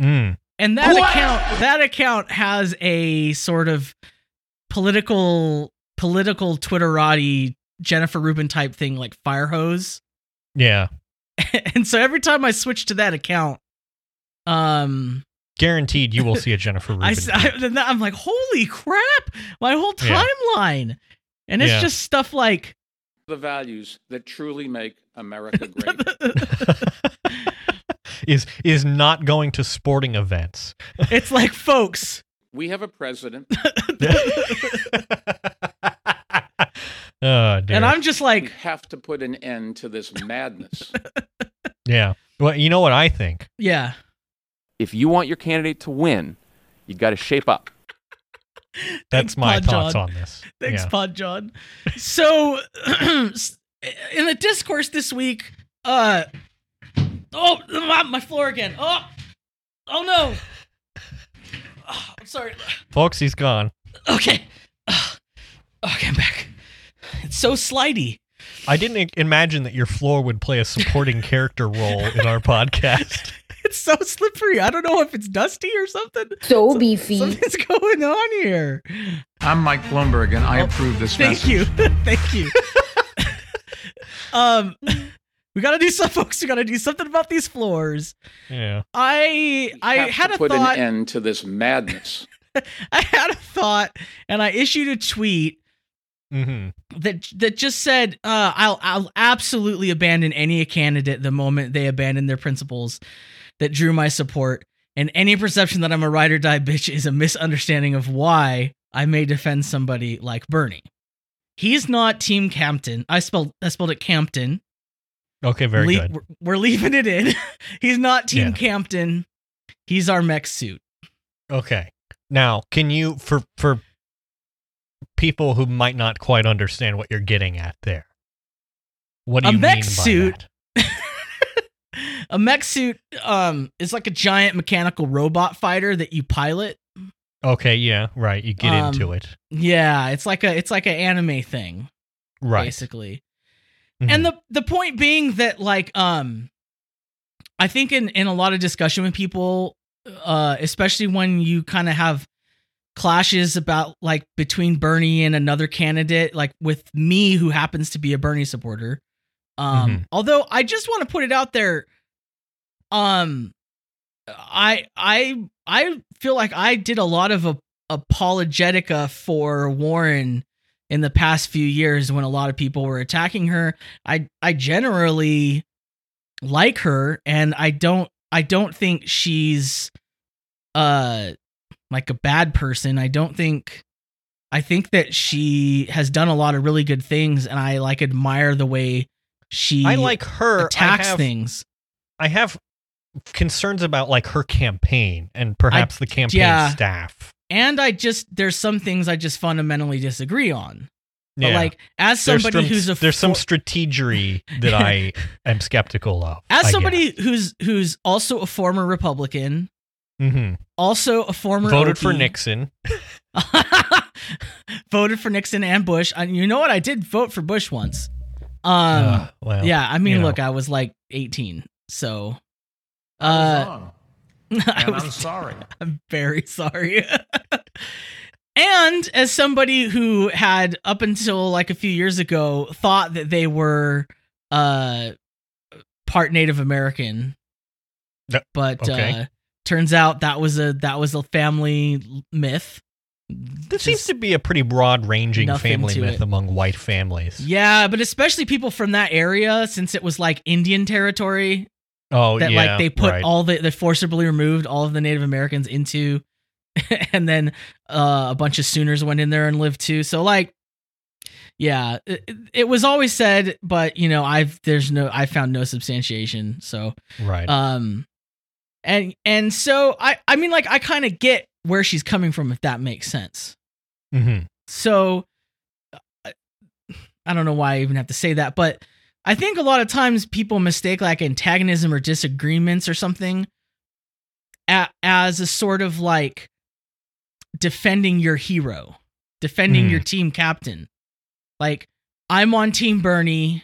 Mm. and that account that account has a sort of political political Twitterati Jennifer Rubin type thing like fire hose. Yeah. (laughs) and so every time I switch to that account, um, Guaranteed you will see a (laughs) Jennifer Rubin. I, s- I then I'm like, holy crap, my whole Yeah. timeline, and it's Yeah. just stuff like The values that truly make America (laughs) great. is is not going to sporting events. it's like, folks, We have a president. (laughs) oh, dear. and I'm just We like, have to put an end to this madness. (laughs) yeah. Well, you know what I think. yeah, If you want your candidate to win, you got to shape up. (laughs) That's Thanks, my Pod thoughts John. on this. Thanks, yeah. Pod John. So, (clears throat) in the discourse this week, uh, oh, my, my floor again. Oh, oh no. (sighs) Oh, I'm sorry. Folks, he's gone. Okay. Oh, (sighs) okay, I'm back. It's so slidey. I didn't imagine that your floor would play a supporting (laughs) character role in our podcast. (laughs) It's so slippery. I don't know if it's dusty or something. So beefy. Something's (laughs) going on here. I'm Mike Bloomberg, and I approve this Thank message. you. Thank you. um, we gotta do some, folks. We gotta do something about these floors. Yeah. I We I had to a put thought. an end to this madness. I had a thought, and I issued a tweet hmm that that just said, uh, "I'll I'll absolutely abandon any candidate the moment they abandon their principles that drew my support, and any perception that I'm a ride or die bitch is a misunderstanding of why I may defend somebody like Bernie. He's not Team Campton. I spelled I spelled it Campton. Okay, very Le- good. We're, we're leaving it in. (laughs) He's not Team Yeah. Campton. He's our mech suit. Okay. Now, can you for for people who might not quite understand what you're getting at there? What do A you mech mean by a mech suit that? (laughs) a mech suit um is like a giant mechanical robot fighter that you pilot. Okay, yeah, right. You get Um, into it. Yeah, it's like a it's like an anime thing Right. basically. Mhm. And the the point being that like um I think in in a lot of discussion with people uh especially when you kind of have clashes about like between Bernie and another candidate like with me who happens to be a Bernie supporter um Mhm. although I just want to put it out there um I I I feel like I did a lot of a, apologetica for Warren in the past few years when a lot of people were attacking her. I I generally like her and I don't I don't think she's uh like a bad person. I don't think I think that she has done a lot of really good things and I like admire the way she I like her. attacks I have, things. I have concerns about like her campaign and perhaps the campaign yeah. staff. And I just there's some things I just fundamentally disagree on. But Yeah. like as somebody some, who's a there's some for- strategery that (laughs) I am skeptical of. as somebody who's who's also a former Republican, hmm also a former voted for Nixon. (laughs) voted for Nixon and Bush. And you know what? I did vote for Bush once. Um, Uh, well, yeah. I mean, you know. look, I was like 18, so I was uh, wrong, (laughs) I and was I'm sorry. (laughs) I'm very sorry. and as somebody who had up until like a few years ago thought that they were uh part Native American, but Okay. uh turns out that was a that was a family myth. This seems to be a pretty broad ranging family myth it. among white families. Yeah, but especially people from that area since it was like Indian territory Oh, that yeah. like they put right. all the they forcibly removed all of the Native Americans into, (laughs) and then uh, a bunch of Sooners went in there and lived too. So like, yeah, it, it was always said, but you know, I've there's no I found no substantiation. So right. um, and and so I I mean like I kind of get where she's coming from if that makes sense. hmm So I- I don't know why I even have to say that, but I think a lot of times people mistake like antagonism or disagreements or something a- as a sort of like defending your hero, defending Hmm. your team captain. Like I'm on team Bernie,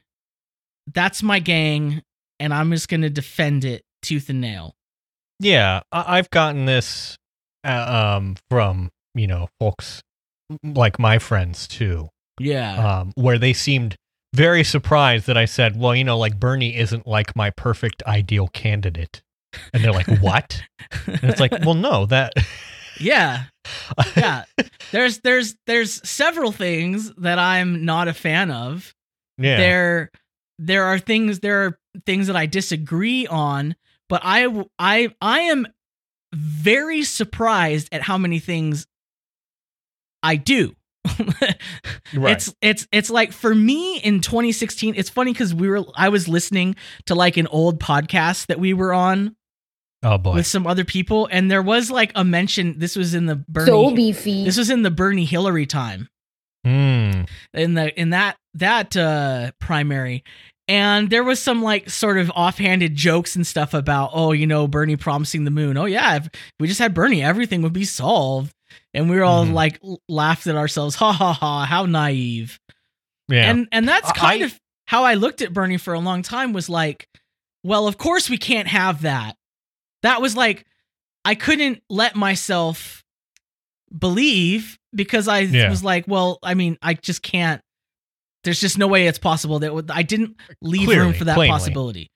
that's my gang and I'm just going to defend it tooth and nail. Yeah, I- I've gotten this uh, um, from you know folks like my friends too, Yeah. um, where they seemed very surprised that I said, "Well, you know, like Bernie isn't like my perfect ideal candidate," and they're like, (laughs) "What?" and it's like, "Well, no, that." (laughs) yeah. (laughs) Yeah. There's there's there's several things that I'm not a fan of. yeah, There there are things there are things that I disagree on, but I I I am very surprised at how many things I do. (laughs) Right. It's it's it's like for me in 2016. It's funny because we were I was listening to like an old podcast that we were on oh boy, with some other people, and there was like a mention. This was in the Bernie. So beefy. this was in the Bernie Hillary time Hmm. in the in that that uh primary and there was some like sort of offhanded jokes and stuff about oh you know bernie promising the moon. Oh yeah if we just had bernie everything would be solved. And we were all Mhm. like laughed at ourselves. Ha ha ha. How naive. Yeah, and and that's kind I- of how i looked at bernie for a long time was like well of course we can't have that. That was like i couldn't let myself believe because i Yeah. was like well i mean i just can't there's just no way it's possible that i didn't leave room for that plainly. possibility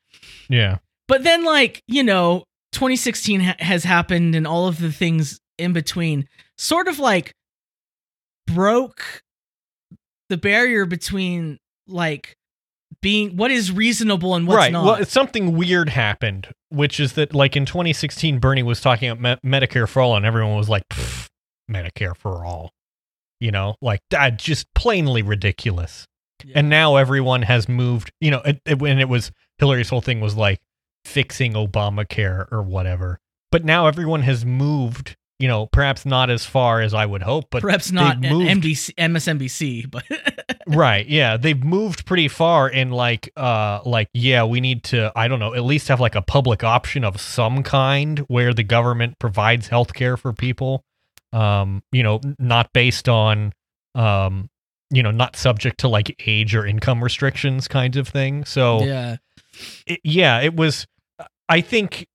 yeah, but then like you know 2016 ha- has happened and all of the things in between sort of like broke the barrier between like being what is reasonable and what's right. not Well, something weird happened, which is that like in 2016, Bernie was talking about Me- Medicare for all, and everyone was like, Medicare for all, you know, like that, just plainly ridiculous. Yeah. And now everyone has moved, you know, it, it, when it was Hillary's whole thing was like fixing Obamacare or whatever. But now everyone has moved, you know, perhaps not as far as I would hope, but perhaps not moved- MDC, MSNBC, but (laughs) right yeah they've moved pretty far in like uh like yeah we need to i don't know at least have like a public option of some kind where the government provides health care for people um you know not based on um you know not subject to like age or income restrictions kind of thing so yeah, it, yeah, it was. I think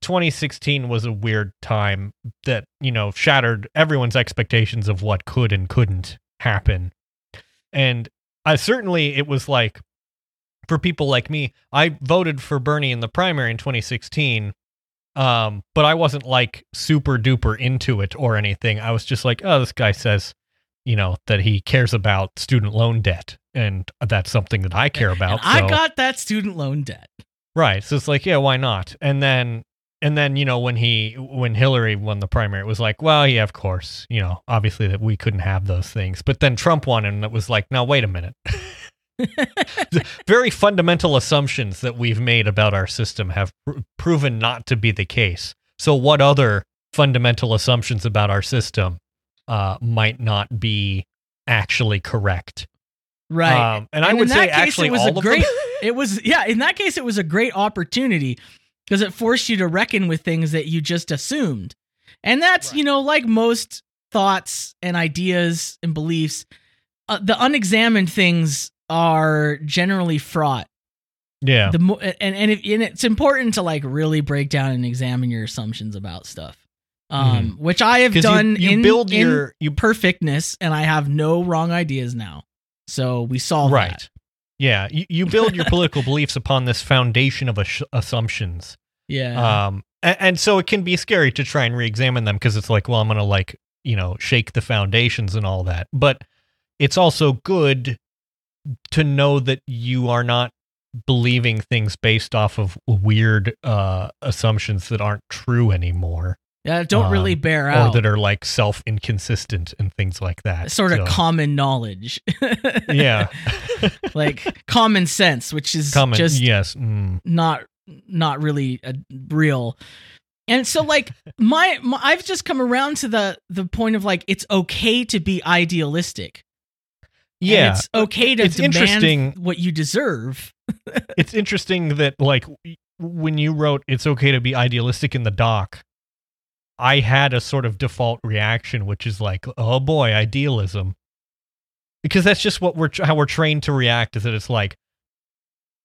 2016 was a weird time that you know shattered everyone's expectations of what could and couldn't happen, and I certainly it was like for people like me, I voted for Bernie in the primary in 2016. Um, but I wasn't like super duper into it or anything. I was just like, oh, this guy says, you know, that he cares about student loan debt, and that's something that I care about. I got that student loan debt. Right. So it's like, yeah, why not? And then and then, you know, when he when Hillary won the primary, it was like, well, yeah, of course, you know, obviously that we couldn't have those things. But then Trump won and it was like, now wait a minute. (laughs) Very fundamental assumptions that we've made about our system have pr- proven not to be the case. So what other fundamental assumptions about our system uh, might not be actually correct? Right. Um, and I in would say case, actually it was a great. it was yeah. In that case, it was a great opportunity because it forced you to reckon with things that you just assumed, and that's you know like most thoughts and ideas and beliefs, uh, the unexamined things are generally fraught. Yeah. The mo- and and, if, and it's important to like really break down and examine your assumptions about stuff. Um, which I have done you in, build in your- you- perfectness, and I have no wrong ideas now. So we solve right. that. Yeah, you, you build your political (laughs) beliefs upon this foundation of ass- assumptions. Yeah. Um, and, and so it can be scary to try and re-examine them because it's like, well, I'm gonna like you know shake the foundations and all that. But it's also good to know that you are not believing things based off of weird uh, assumptions that aren't true anymore, Yeah, don't really um, bear or out. that are like self inconsistent and things like that. sort of common knowledge. (laughs) yeah, (laughs) like common sense, which is common. just yes. Mm. not not really a, real. And so like my, my I've just come around to the the point of like it's okay to be idealistic. And Yeah, it's okay to it's demand interesting- what you deserve. (laughs) it's interesting that like when you wrote it's okay to be idealistic in the doc i had a sort of default reaction which is like oh boy idealism because that's just what we're how we're trained to react is that it's like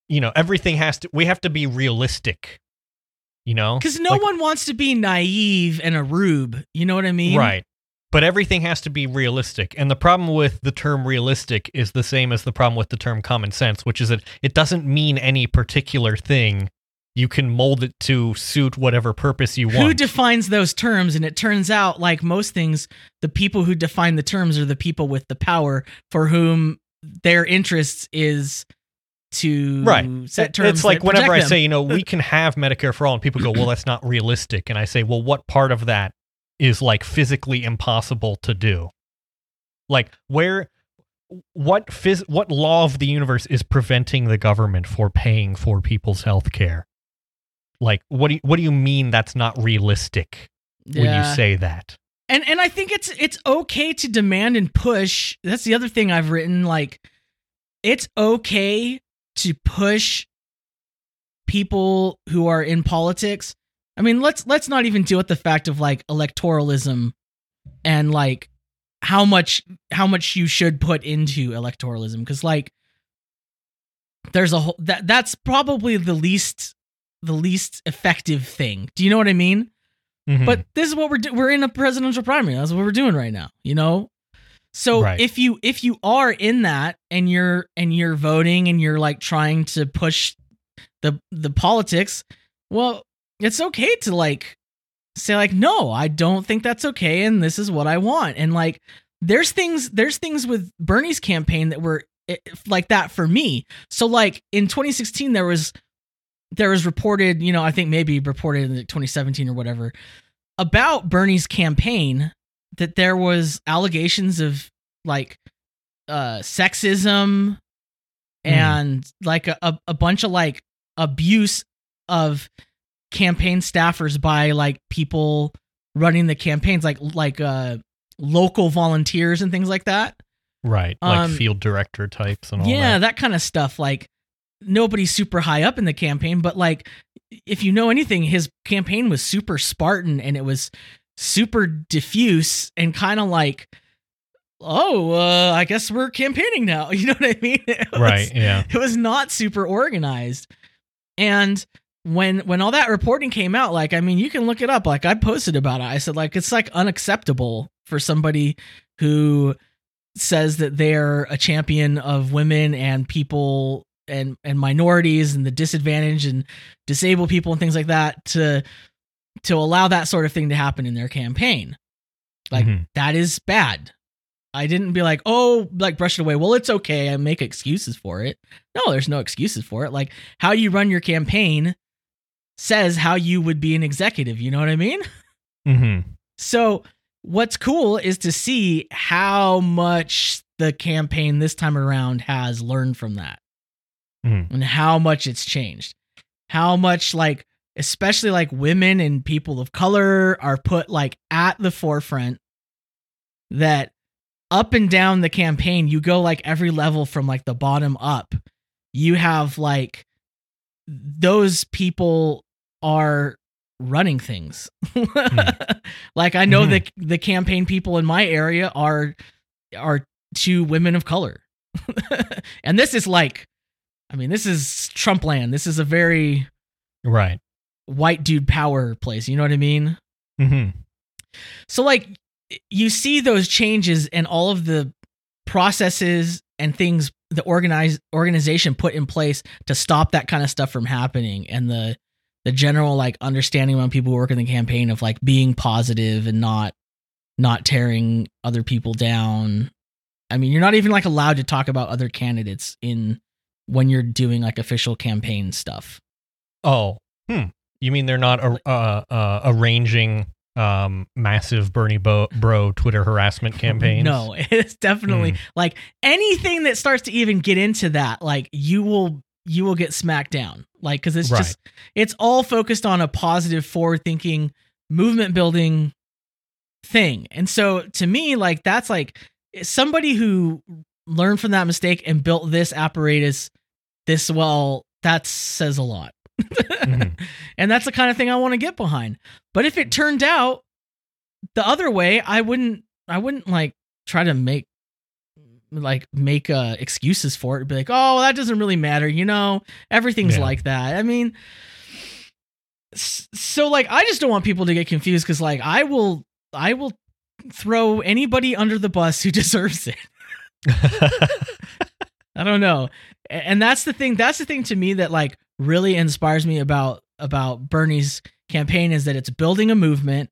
you know everything has to we have to be realistic you know Because no Like, one wants to be naive and a rube. You know what I mean? right but everything has to be realistic. And the problem with the term realistic is the same as the problem with the term common sense, which is that it doesn't mean any particular thing. You can mold it to suit whatever purpose you want. Who defines those terms? And it turns out, like most things, the people who define the terms are the people with the power for whom their interests is to right. set terms. it's like whenever I protect say, you know, we uh, can have Medicare for all, and people go, well, that's not realistic. And I say, well, what part of that is like physically impossible to do? Like, where, what phys- what law of the universe is preventing the government for paying for people's health care? Like, what do you, what do you mean that's not realistic when you say that? and and I think it's it's okay to demand and push. That's the other thing I've written. Like, it's okay to push people who are in politics. I mean, let's let's not even deal with the fact of like electoralism and like how much how much you should put into electoralism because like there's a whole that that's probably the least the least effective thing. Do you know what I mean? Mhm. But this is what we're do- we're in a presidential primary. That's what we're doing right now. You know. So Right. if you if you are in that and you're and you're voting and you're like trying to push the the politics, well, it's okay to like say like no, I don't think that's okay and this is what I want. And like there's things there's things with Bernie's campaign that were eh, like that for me. So like in 2016 there was there was reported, you know, I think maybe reported in like 2017 or whatever about Bernie's campaign that there was allegations of like uh sexism and like a, a, a bunch of like abuse of campaign staffers by like people running the campaigns like like uh local volunteers and things like that right, like um, field director types and all yeah that. that kind of stuff like nobody's super high up in the campaign but like if you know anything his campaign was super spartan and it was super diffuse and kind of like oh uh, i guess we're campaigning now. (laughs) You know what i mean? (laughs) Was- Right, yeah. it was not super organized. And when when all that reporting came out like i mean you can look it up. Like i posted about it. I said like it's like unacceptable for somebody who says that they're a champion of women and people and and minorities and the disadvantaged and disabled people and things like that to to allow that sort of thing to happen in their campaign. Like Mhm. that is bad. I didn't be like oh like brush it away. Well it's okay. I make excuses for it. No there's no excuses for it. Like how you run your campaign says how you would be an executive. You know what i mean? Mhm. so what's cool is to see how much the campaign this time around has learned from that Mhm. and how much it's changed. How much like especially like women and people of color are put like at the forefront that up and down the campaign you go like every level from like the bottom up. You have like those people are running things. (laughs) like I know Mhm. that the campaign people in my area are are two women of color. (laughs) and this is like I mean, this is Trump land. This is a very Right. white dude power place. You know what I mean? hmm So like you see those changes and all of the processes and things the organize organization put in place to stop that kind of stuff from happening and the the general like understanding among people who work in the campaign of like being positive and not not tearing other people down. I mean, you're not even like allowed to talk about other candidates in when you're doing like official campaign stuff. Oh, hmm. You mean they're not uh, uh, uh, arranging um, massive Bernie Bo- Bro Twitter harassment (laughs) campaigns? No, (laughs) it's definitely Hmm. like anything that starts to even get into that, like you will you will get smacked down. Like cuz it's Right. just it's all focused on a positive forward thinking movement building thing. And so to me like that's like somebody who learned from that mistake and built this apparatus this well that says a lot. Mhm. (laughs) and that's the kind of thing I want to get behind. But if it turned out the other way, I wouldn't I wouldn't like try to make like make uh excuses for it be like oh that doesn't really matter you know everything's Yeah. like that i mean so like i just don't want people to get confused because like i will i will throw anybody under the bus who (laughs) deserves it. (laughs) I don't know. And that's the thing. That's the thing to me that like really inspires me about about Bernie's campaign is that it's building a movement.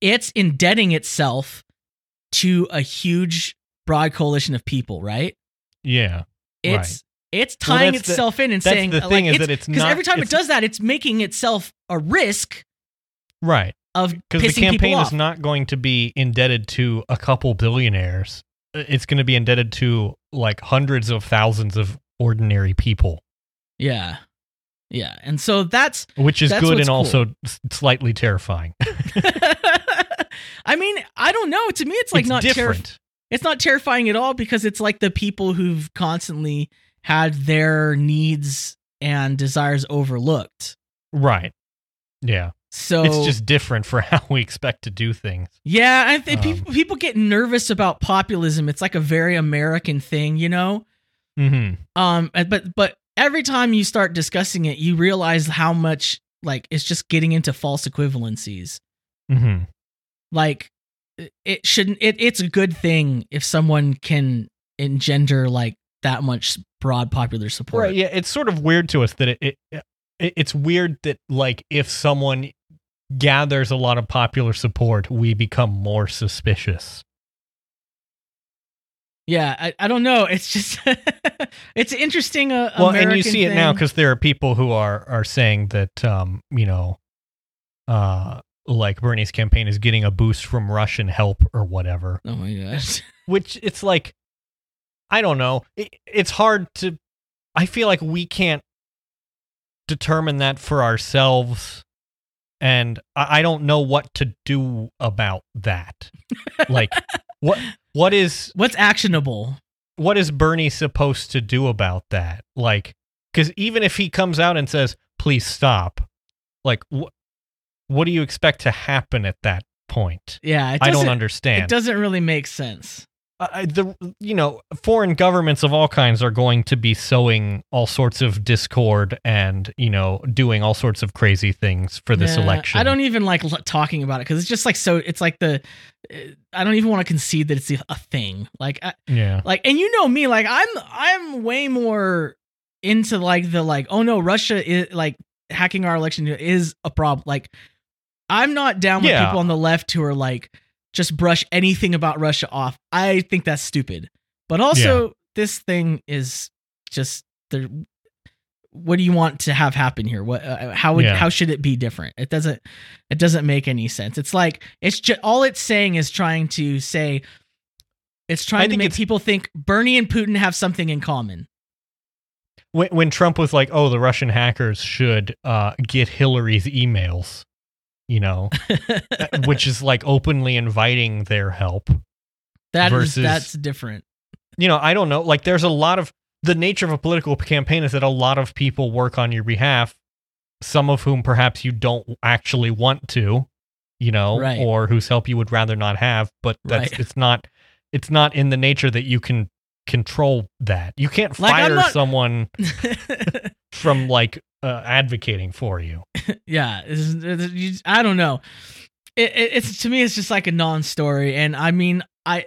It's indebting itself to a huge broad coalition of people, right? yeah. It's it's Well, tying the- itself in and that's saying the like, thing is that it's because every time it does that, it's making itself a risk Right. of Because the campaign is not going to be indebted to a couple billionaires. Uh, it's going to be indebted to like hundreds of thousands of ordinary people, yeah, yeah, and so that's which is That's good and also slightly terrifying. (laughs) I mean, I don't know. To me, it's like It's not different. It's not terrifying at all because it's like the people who've constantly had their needs and desires overlooked. right. Yeah. So it's just different for (laughs) how we expect to do things. yeah, I think um, people people get nervous about populism. It's like a very American thing, you know. hmm Um, but but every time you start discussing it, you realize how much like it's just getting into false equivalencies. hmm like it- shouldn't it, it's a good thing if someone can engender like that much broad popular support Right. Yeah. It's sort of weird to us that it, it it's weird that like if someone gathers a lot of popular support, we become more suspicious. yeah I, I don't know it's just (laughs) it's interesting uh, well, and you American see it now because there are people who are are saying that um you know, uh like Bernie's campaign is getting a boost from Russian help or whatever. oh my gosh (laughs) Which it's like, I don't know. It, it's hard to. I feel like we can't determine that for ourselves, and I, I don't know what to do about that. like, (laughs) what what is what's actionable what is Bernie supposed to do about that? Like, because even if he comes out and says, "Please stop," like, what what do you expect to happen at that point? yeah it I don't doesn't- understand. it doesn't really make sense uh, the you know foreign governments of all kinds are going to be sowing all sorts of discord and you know doing all sorts of crazy things for this Yeah, election. i don't even like l- talking about it because it's just like so it's like the uh, i don't even want to concede that it's a thing like I, Yeah. like and you know me like i'm i'm way more into like the like oh no russia is like hacking our election is a problem like i'm not down with Yeah. people on the left who are like just brush anything about russia off. I think that's stupid. But also this thing is just the what do you want to have happen here? What uh, how would Yeah. how should it be different? It doesn't it doesn't make any sense. It's like it's just all it's saying is trying to say it's trying to make people think Bernie and Putin have something in common. When when Trump was like, "Oh, the Russian hackers should uh, get Hillary's emails," you know, (laughs) which is like openly inviting their help. That is Versus- that's different. you know, I don't know. Like, there's a lot of the nature of a political campaign is that a lot of people work on your behalf, some of whom perhaps you don't actually want to, you know, Right. or whose help you would rather not have. But that's Right. it's not it's not in the nature that you can control that. You can't Like, fire not- someone (laughs) from like uh, advocating for you. (laughs) yeah, it's- it's- you I don't know. It, it, it's to me, it's just like a non-story, and I mean, I,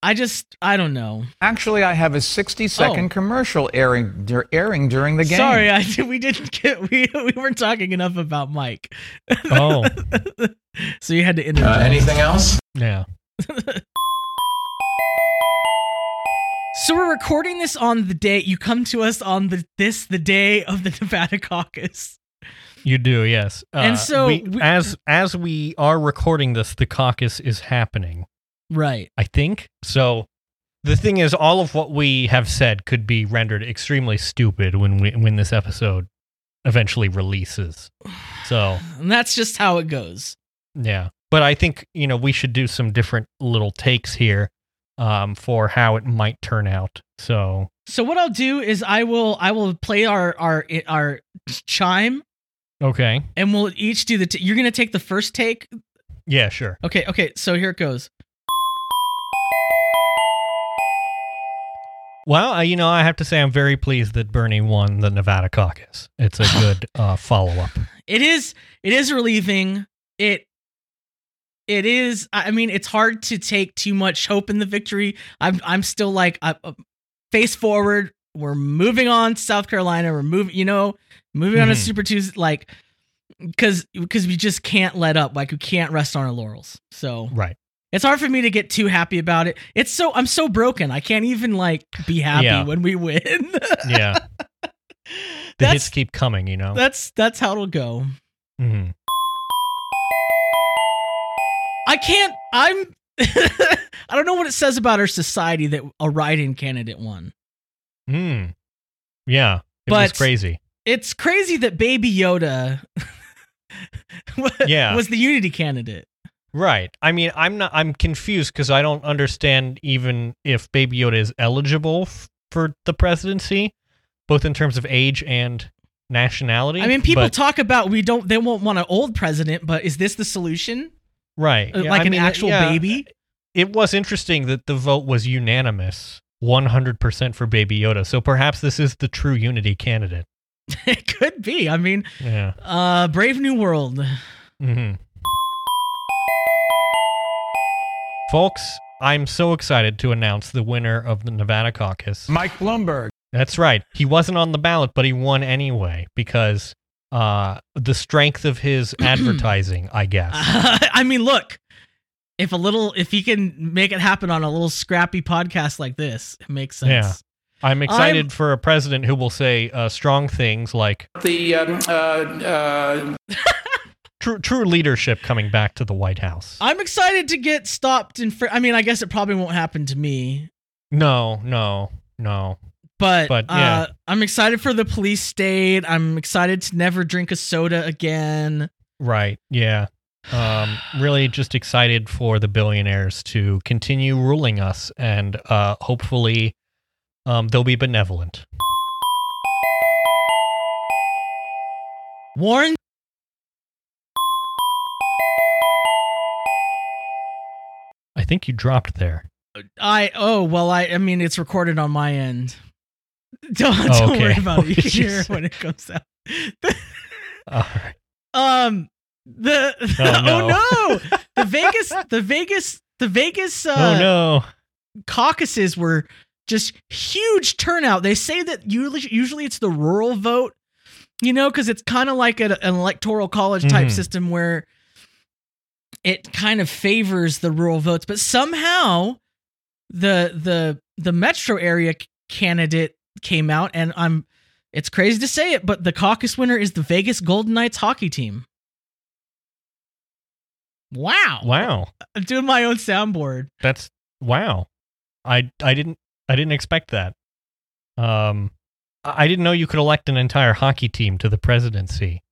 I just, I don't know. Actually, I have a 60 second Oh. commercial airing dur- airing during the game. Sorry, I (laughs) we didn't get we we weren't talking enough about Mike, Oh, so you had to interject. Uh, anything else? yeah. So we're recording this on the day you come to us on the this the day of the (laughs) Nevada caucus. You do, yes. Uh, And so we, we- as as we are recording this, the caucus is happening. Right. I think. So the thing is all of what we have said could be rendered extremely stupid when we when this episode eventually releases. So, (sighs) And that's just how it goes. yeah. But I think, you know, we should do some different little takes here um for how it might turn out. So, So what I'll do is I will I will play our our our chime okay. and we'll each do the t- you're going to take the first take. Yeah, sure. Okay, okay. So here it goes. Well, uh, you know, I have to say I'm very pleased that Bernie won the Nevada caucus. It's a (laughs) good uh follow-up. It is it is relieving. It it is. I mean, it's hard to take too much hope in the victory. I'm I'm still like uh, uh, face forward. We're moving on South Carolina. We're moving, you know, moving on to Mhm. Super Tuesday, like because because we just can't let up. Like we can't rest on our laurels. So Right. it's hard for me to get too happy about it. It's so I'm so broken. I can't even like be happy Yeah. when we win. (laughs) Yeah. The That's- hits keep coming, you know. That's that's how it'll go. Mhm. I can't. I'm. (laughs) I don't know what it says about our society that a write-in candidate won. Hmm. Yeah. It But- was crazy. It's crazy that Baby Yoda wa- (laughs) Yeah. was the Unity candidate. Right. I mean, I'm not. I'm confused because I don't understand even if Baby Yoda is eligible f- for the presidency, both in terms of age and nationality. I mean, people but- talk about we don't. They won't want an old president, but is this the solution? Right, Uh, Yeah, like I an mean, actual yeah, baby? It was interesting that the vote was unanimous, 100% for Baby Yoda. So perhaps this is the true Unity candidate. (laughs) it could be. I mean, Yeah. uh, Brave New World. Mm-hmm. Folks, I'm so excited to announce the winner of the Nevada caucus. Mike Bloomberg. That's right. He wasn't on the ballot, but he won anyway because uh, the strength of his (clears throat) advertising, I guess. (laughs) I mean, look. If a little, if he can make it happen on a little scrappy podcast like this, it makes sense. Yeah. I'm excited I'm- for a president who will say uh, strong things like The um, uh, uh, (laughs) true, true leadership coming back to the White House. I'm excited to get stopped in. Fr- I mean, I guess it probably won't happen to me, No, no, no. But, But, yeah. uh, I'm excited for the police state. I'm excited to never drink a soda again. Right. Yeah. Um, really just excited for the billionaires to continue ruling us and uh, hopefully um, they'll be benevolent. Warren, I think you dropped there. I oh well, I I mean it's recorded on my end. (laughs) Don't, Oh, don't okay. worry about it. (laughs) You can hear it (laughs) when it comes out. All right. um the Oh, no. oh no the Vegas the Vegas the Vegas uh, oh no. caucuses were just huge turnout. They say that usually usually it's the rural vote, you know, because it's kind of like a, an electoral college type Mhm. system where it kind of favors the rural votes, but somehow the the the metro area candidate came out, and I'm. It's crazy to say it, but the caucus winner is the Vegas Golden Knights hockey team. Wow! Wow. I'm doing my own soundboard. That's wow. I I didn't I didn't expect that. Um I I didn't know you could elect an entire hockey team to the presidency.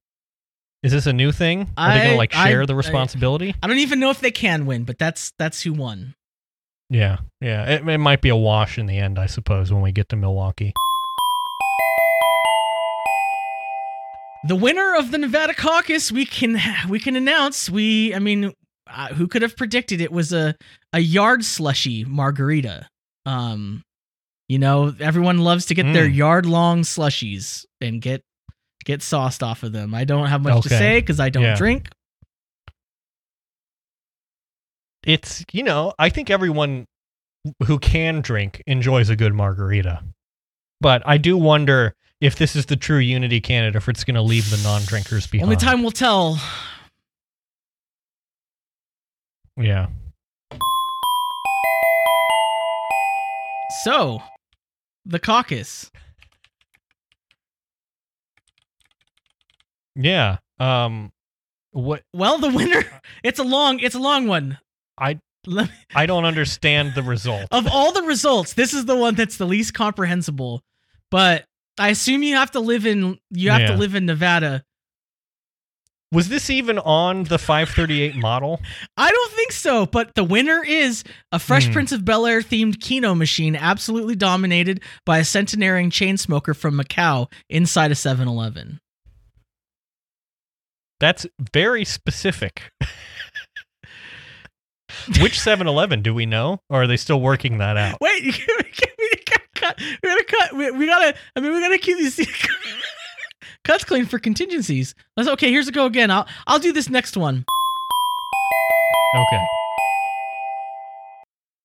Is this a new thing? Are they gonna like I- share the I- responsibility? I don't even know if they can win, but that's that's who won. Yeah. Yeah. It, it might be a wash in the end, I suppose, when we get to Milwaukee. The winner of the Nevada caucus, we can (laughs) we can announce. We, I mean, uh, who could have predicted it was a a yard slushy margarita? Um, you know, everyone loves to get their Mm. yard long slushies and get get sauced off of them. I don't have much to say because I don't Yeah. drink. It's, you know, I think everyone who can drink enjoys a good margarita. But I do wonder if this is the true unity candidate, if it's going to leave the non-drinkers behind. Only time will tell. Yeah. So, the caucus. Yeah. Um what Well, the winner. (laughs) It's a long. It's a long one. I I don't understand the result. of all the results, this is the one that's the least comprehensible. But I assume you have to live in you have to live in Nevada. Was this even on the 538 model? I don't think so, but the winner is a Fresh Hmm. Prince of Bel Air themed Keno machine, absolutely dominated by a centenarian chain smoker from Macau inside a 7-Eleven. That's very specific. (laughs) Which 7-Eleven do we know? Or are they still working that out? Wait, (laughs) we gotta cut. We gotta cut. We, we gotta. I mean, we gotta keep these (laughs) cuts clean for contingencies. Let's. Okay, here's a go again. I'll. I'll do this next one. Okay.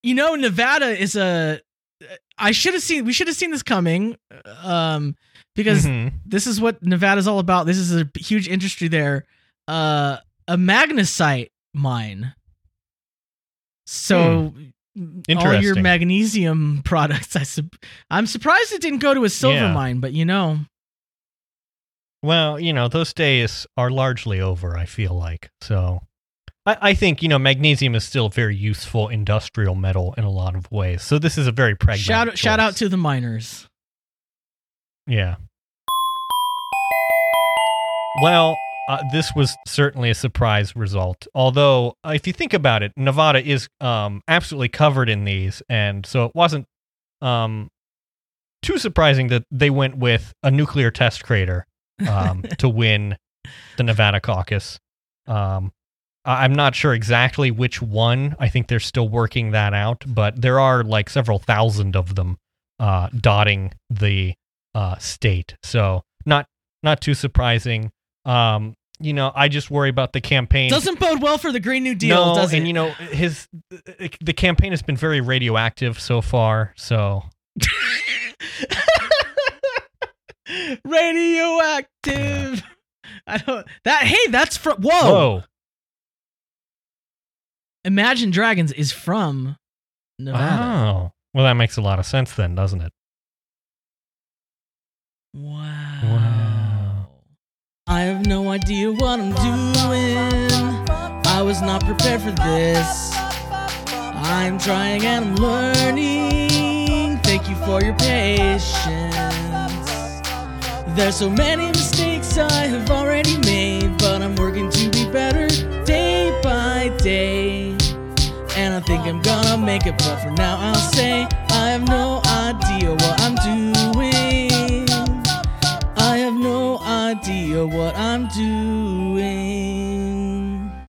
You know, Nevada is a. I should have seen. We should have seen this coming, um, because Mhm. this is what Nevada's all about. This is a huge industry there. Uh, a magnesite mine. So all your Hmm. Magnesium (laughs) products, I sup- I'm surprised it didn't go to a silver Yeah. mine, but you know, Well, you know, those days are largely over, I feel like. So I, I think, you know, magnesium is still a very useful industrial metal in a lot of ways. So this is a very pragmatic. shout shout out to the miners. Yeah. Well, uh, this was certainly a surprise result. Although, uh, if you think about it, Nevada is um, absolutely covered in these, and so it wasn't um, too surprising that they went with a nuclear test crater um, (laughs) to win the Nevada caucus. Um, I'm not sure exactly which one. I think they're still working that out, but there are like several thousand of them uh, dotting the uh, state. So not not too surprising. Um, you know, I just worry about the campaign. Doesn't bode well for the Green New Deal, no, does it? and you know his the campaign has been very radioactive so far. So (laughs) radioactive. I don't that. Hey, that's from. Whoa. whoa, Imagine Dragons is from Nevada. oh, well that makes a lot of sense then, doesn't it? Wow. Wow. Have no idea what I'm doing. I was not prepared for this. I'm trying and I'm learning. Thank you for your patience. There's so many mistakes I have already made, but I'm working to be better day by day. And I think I'm gonna make it, but for now I'll say I have no idea what I'm doing. feel what I'm doing.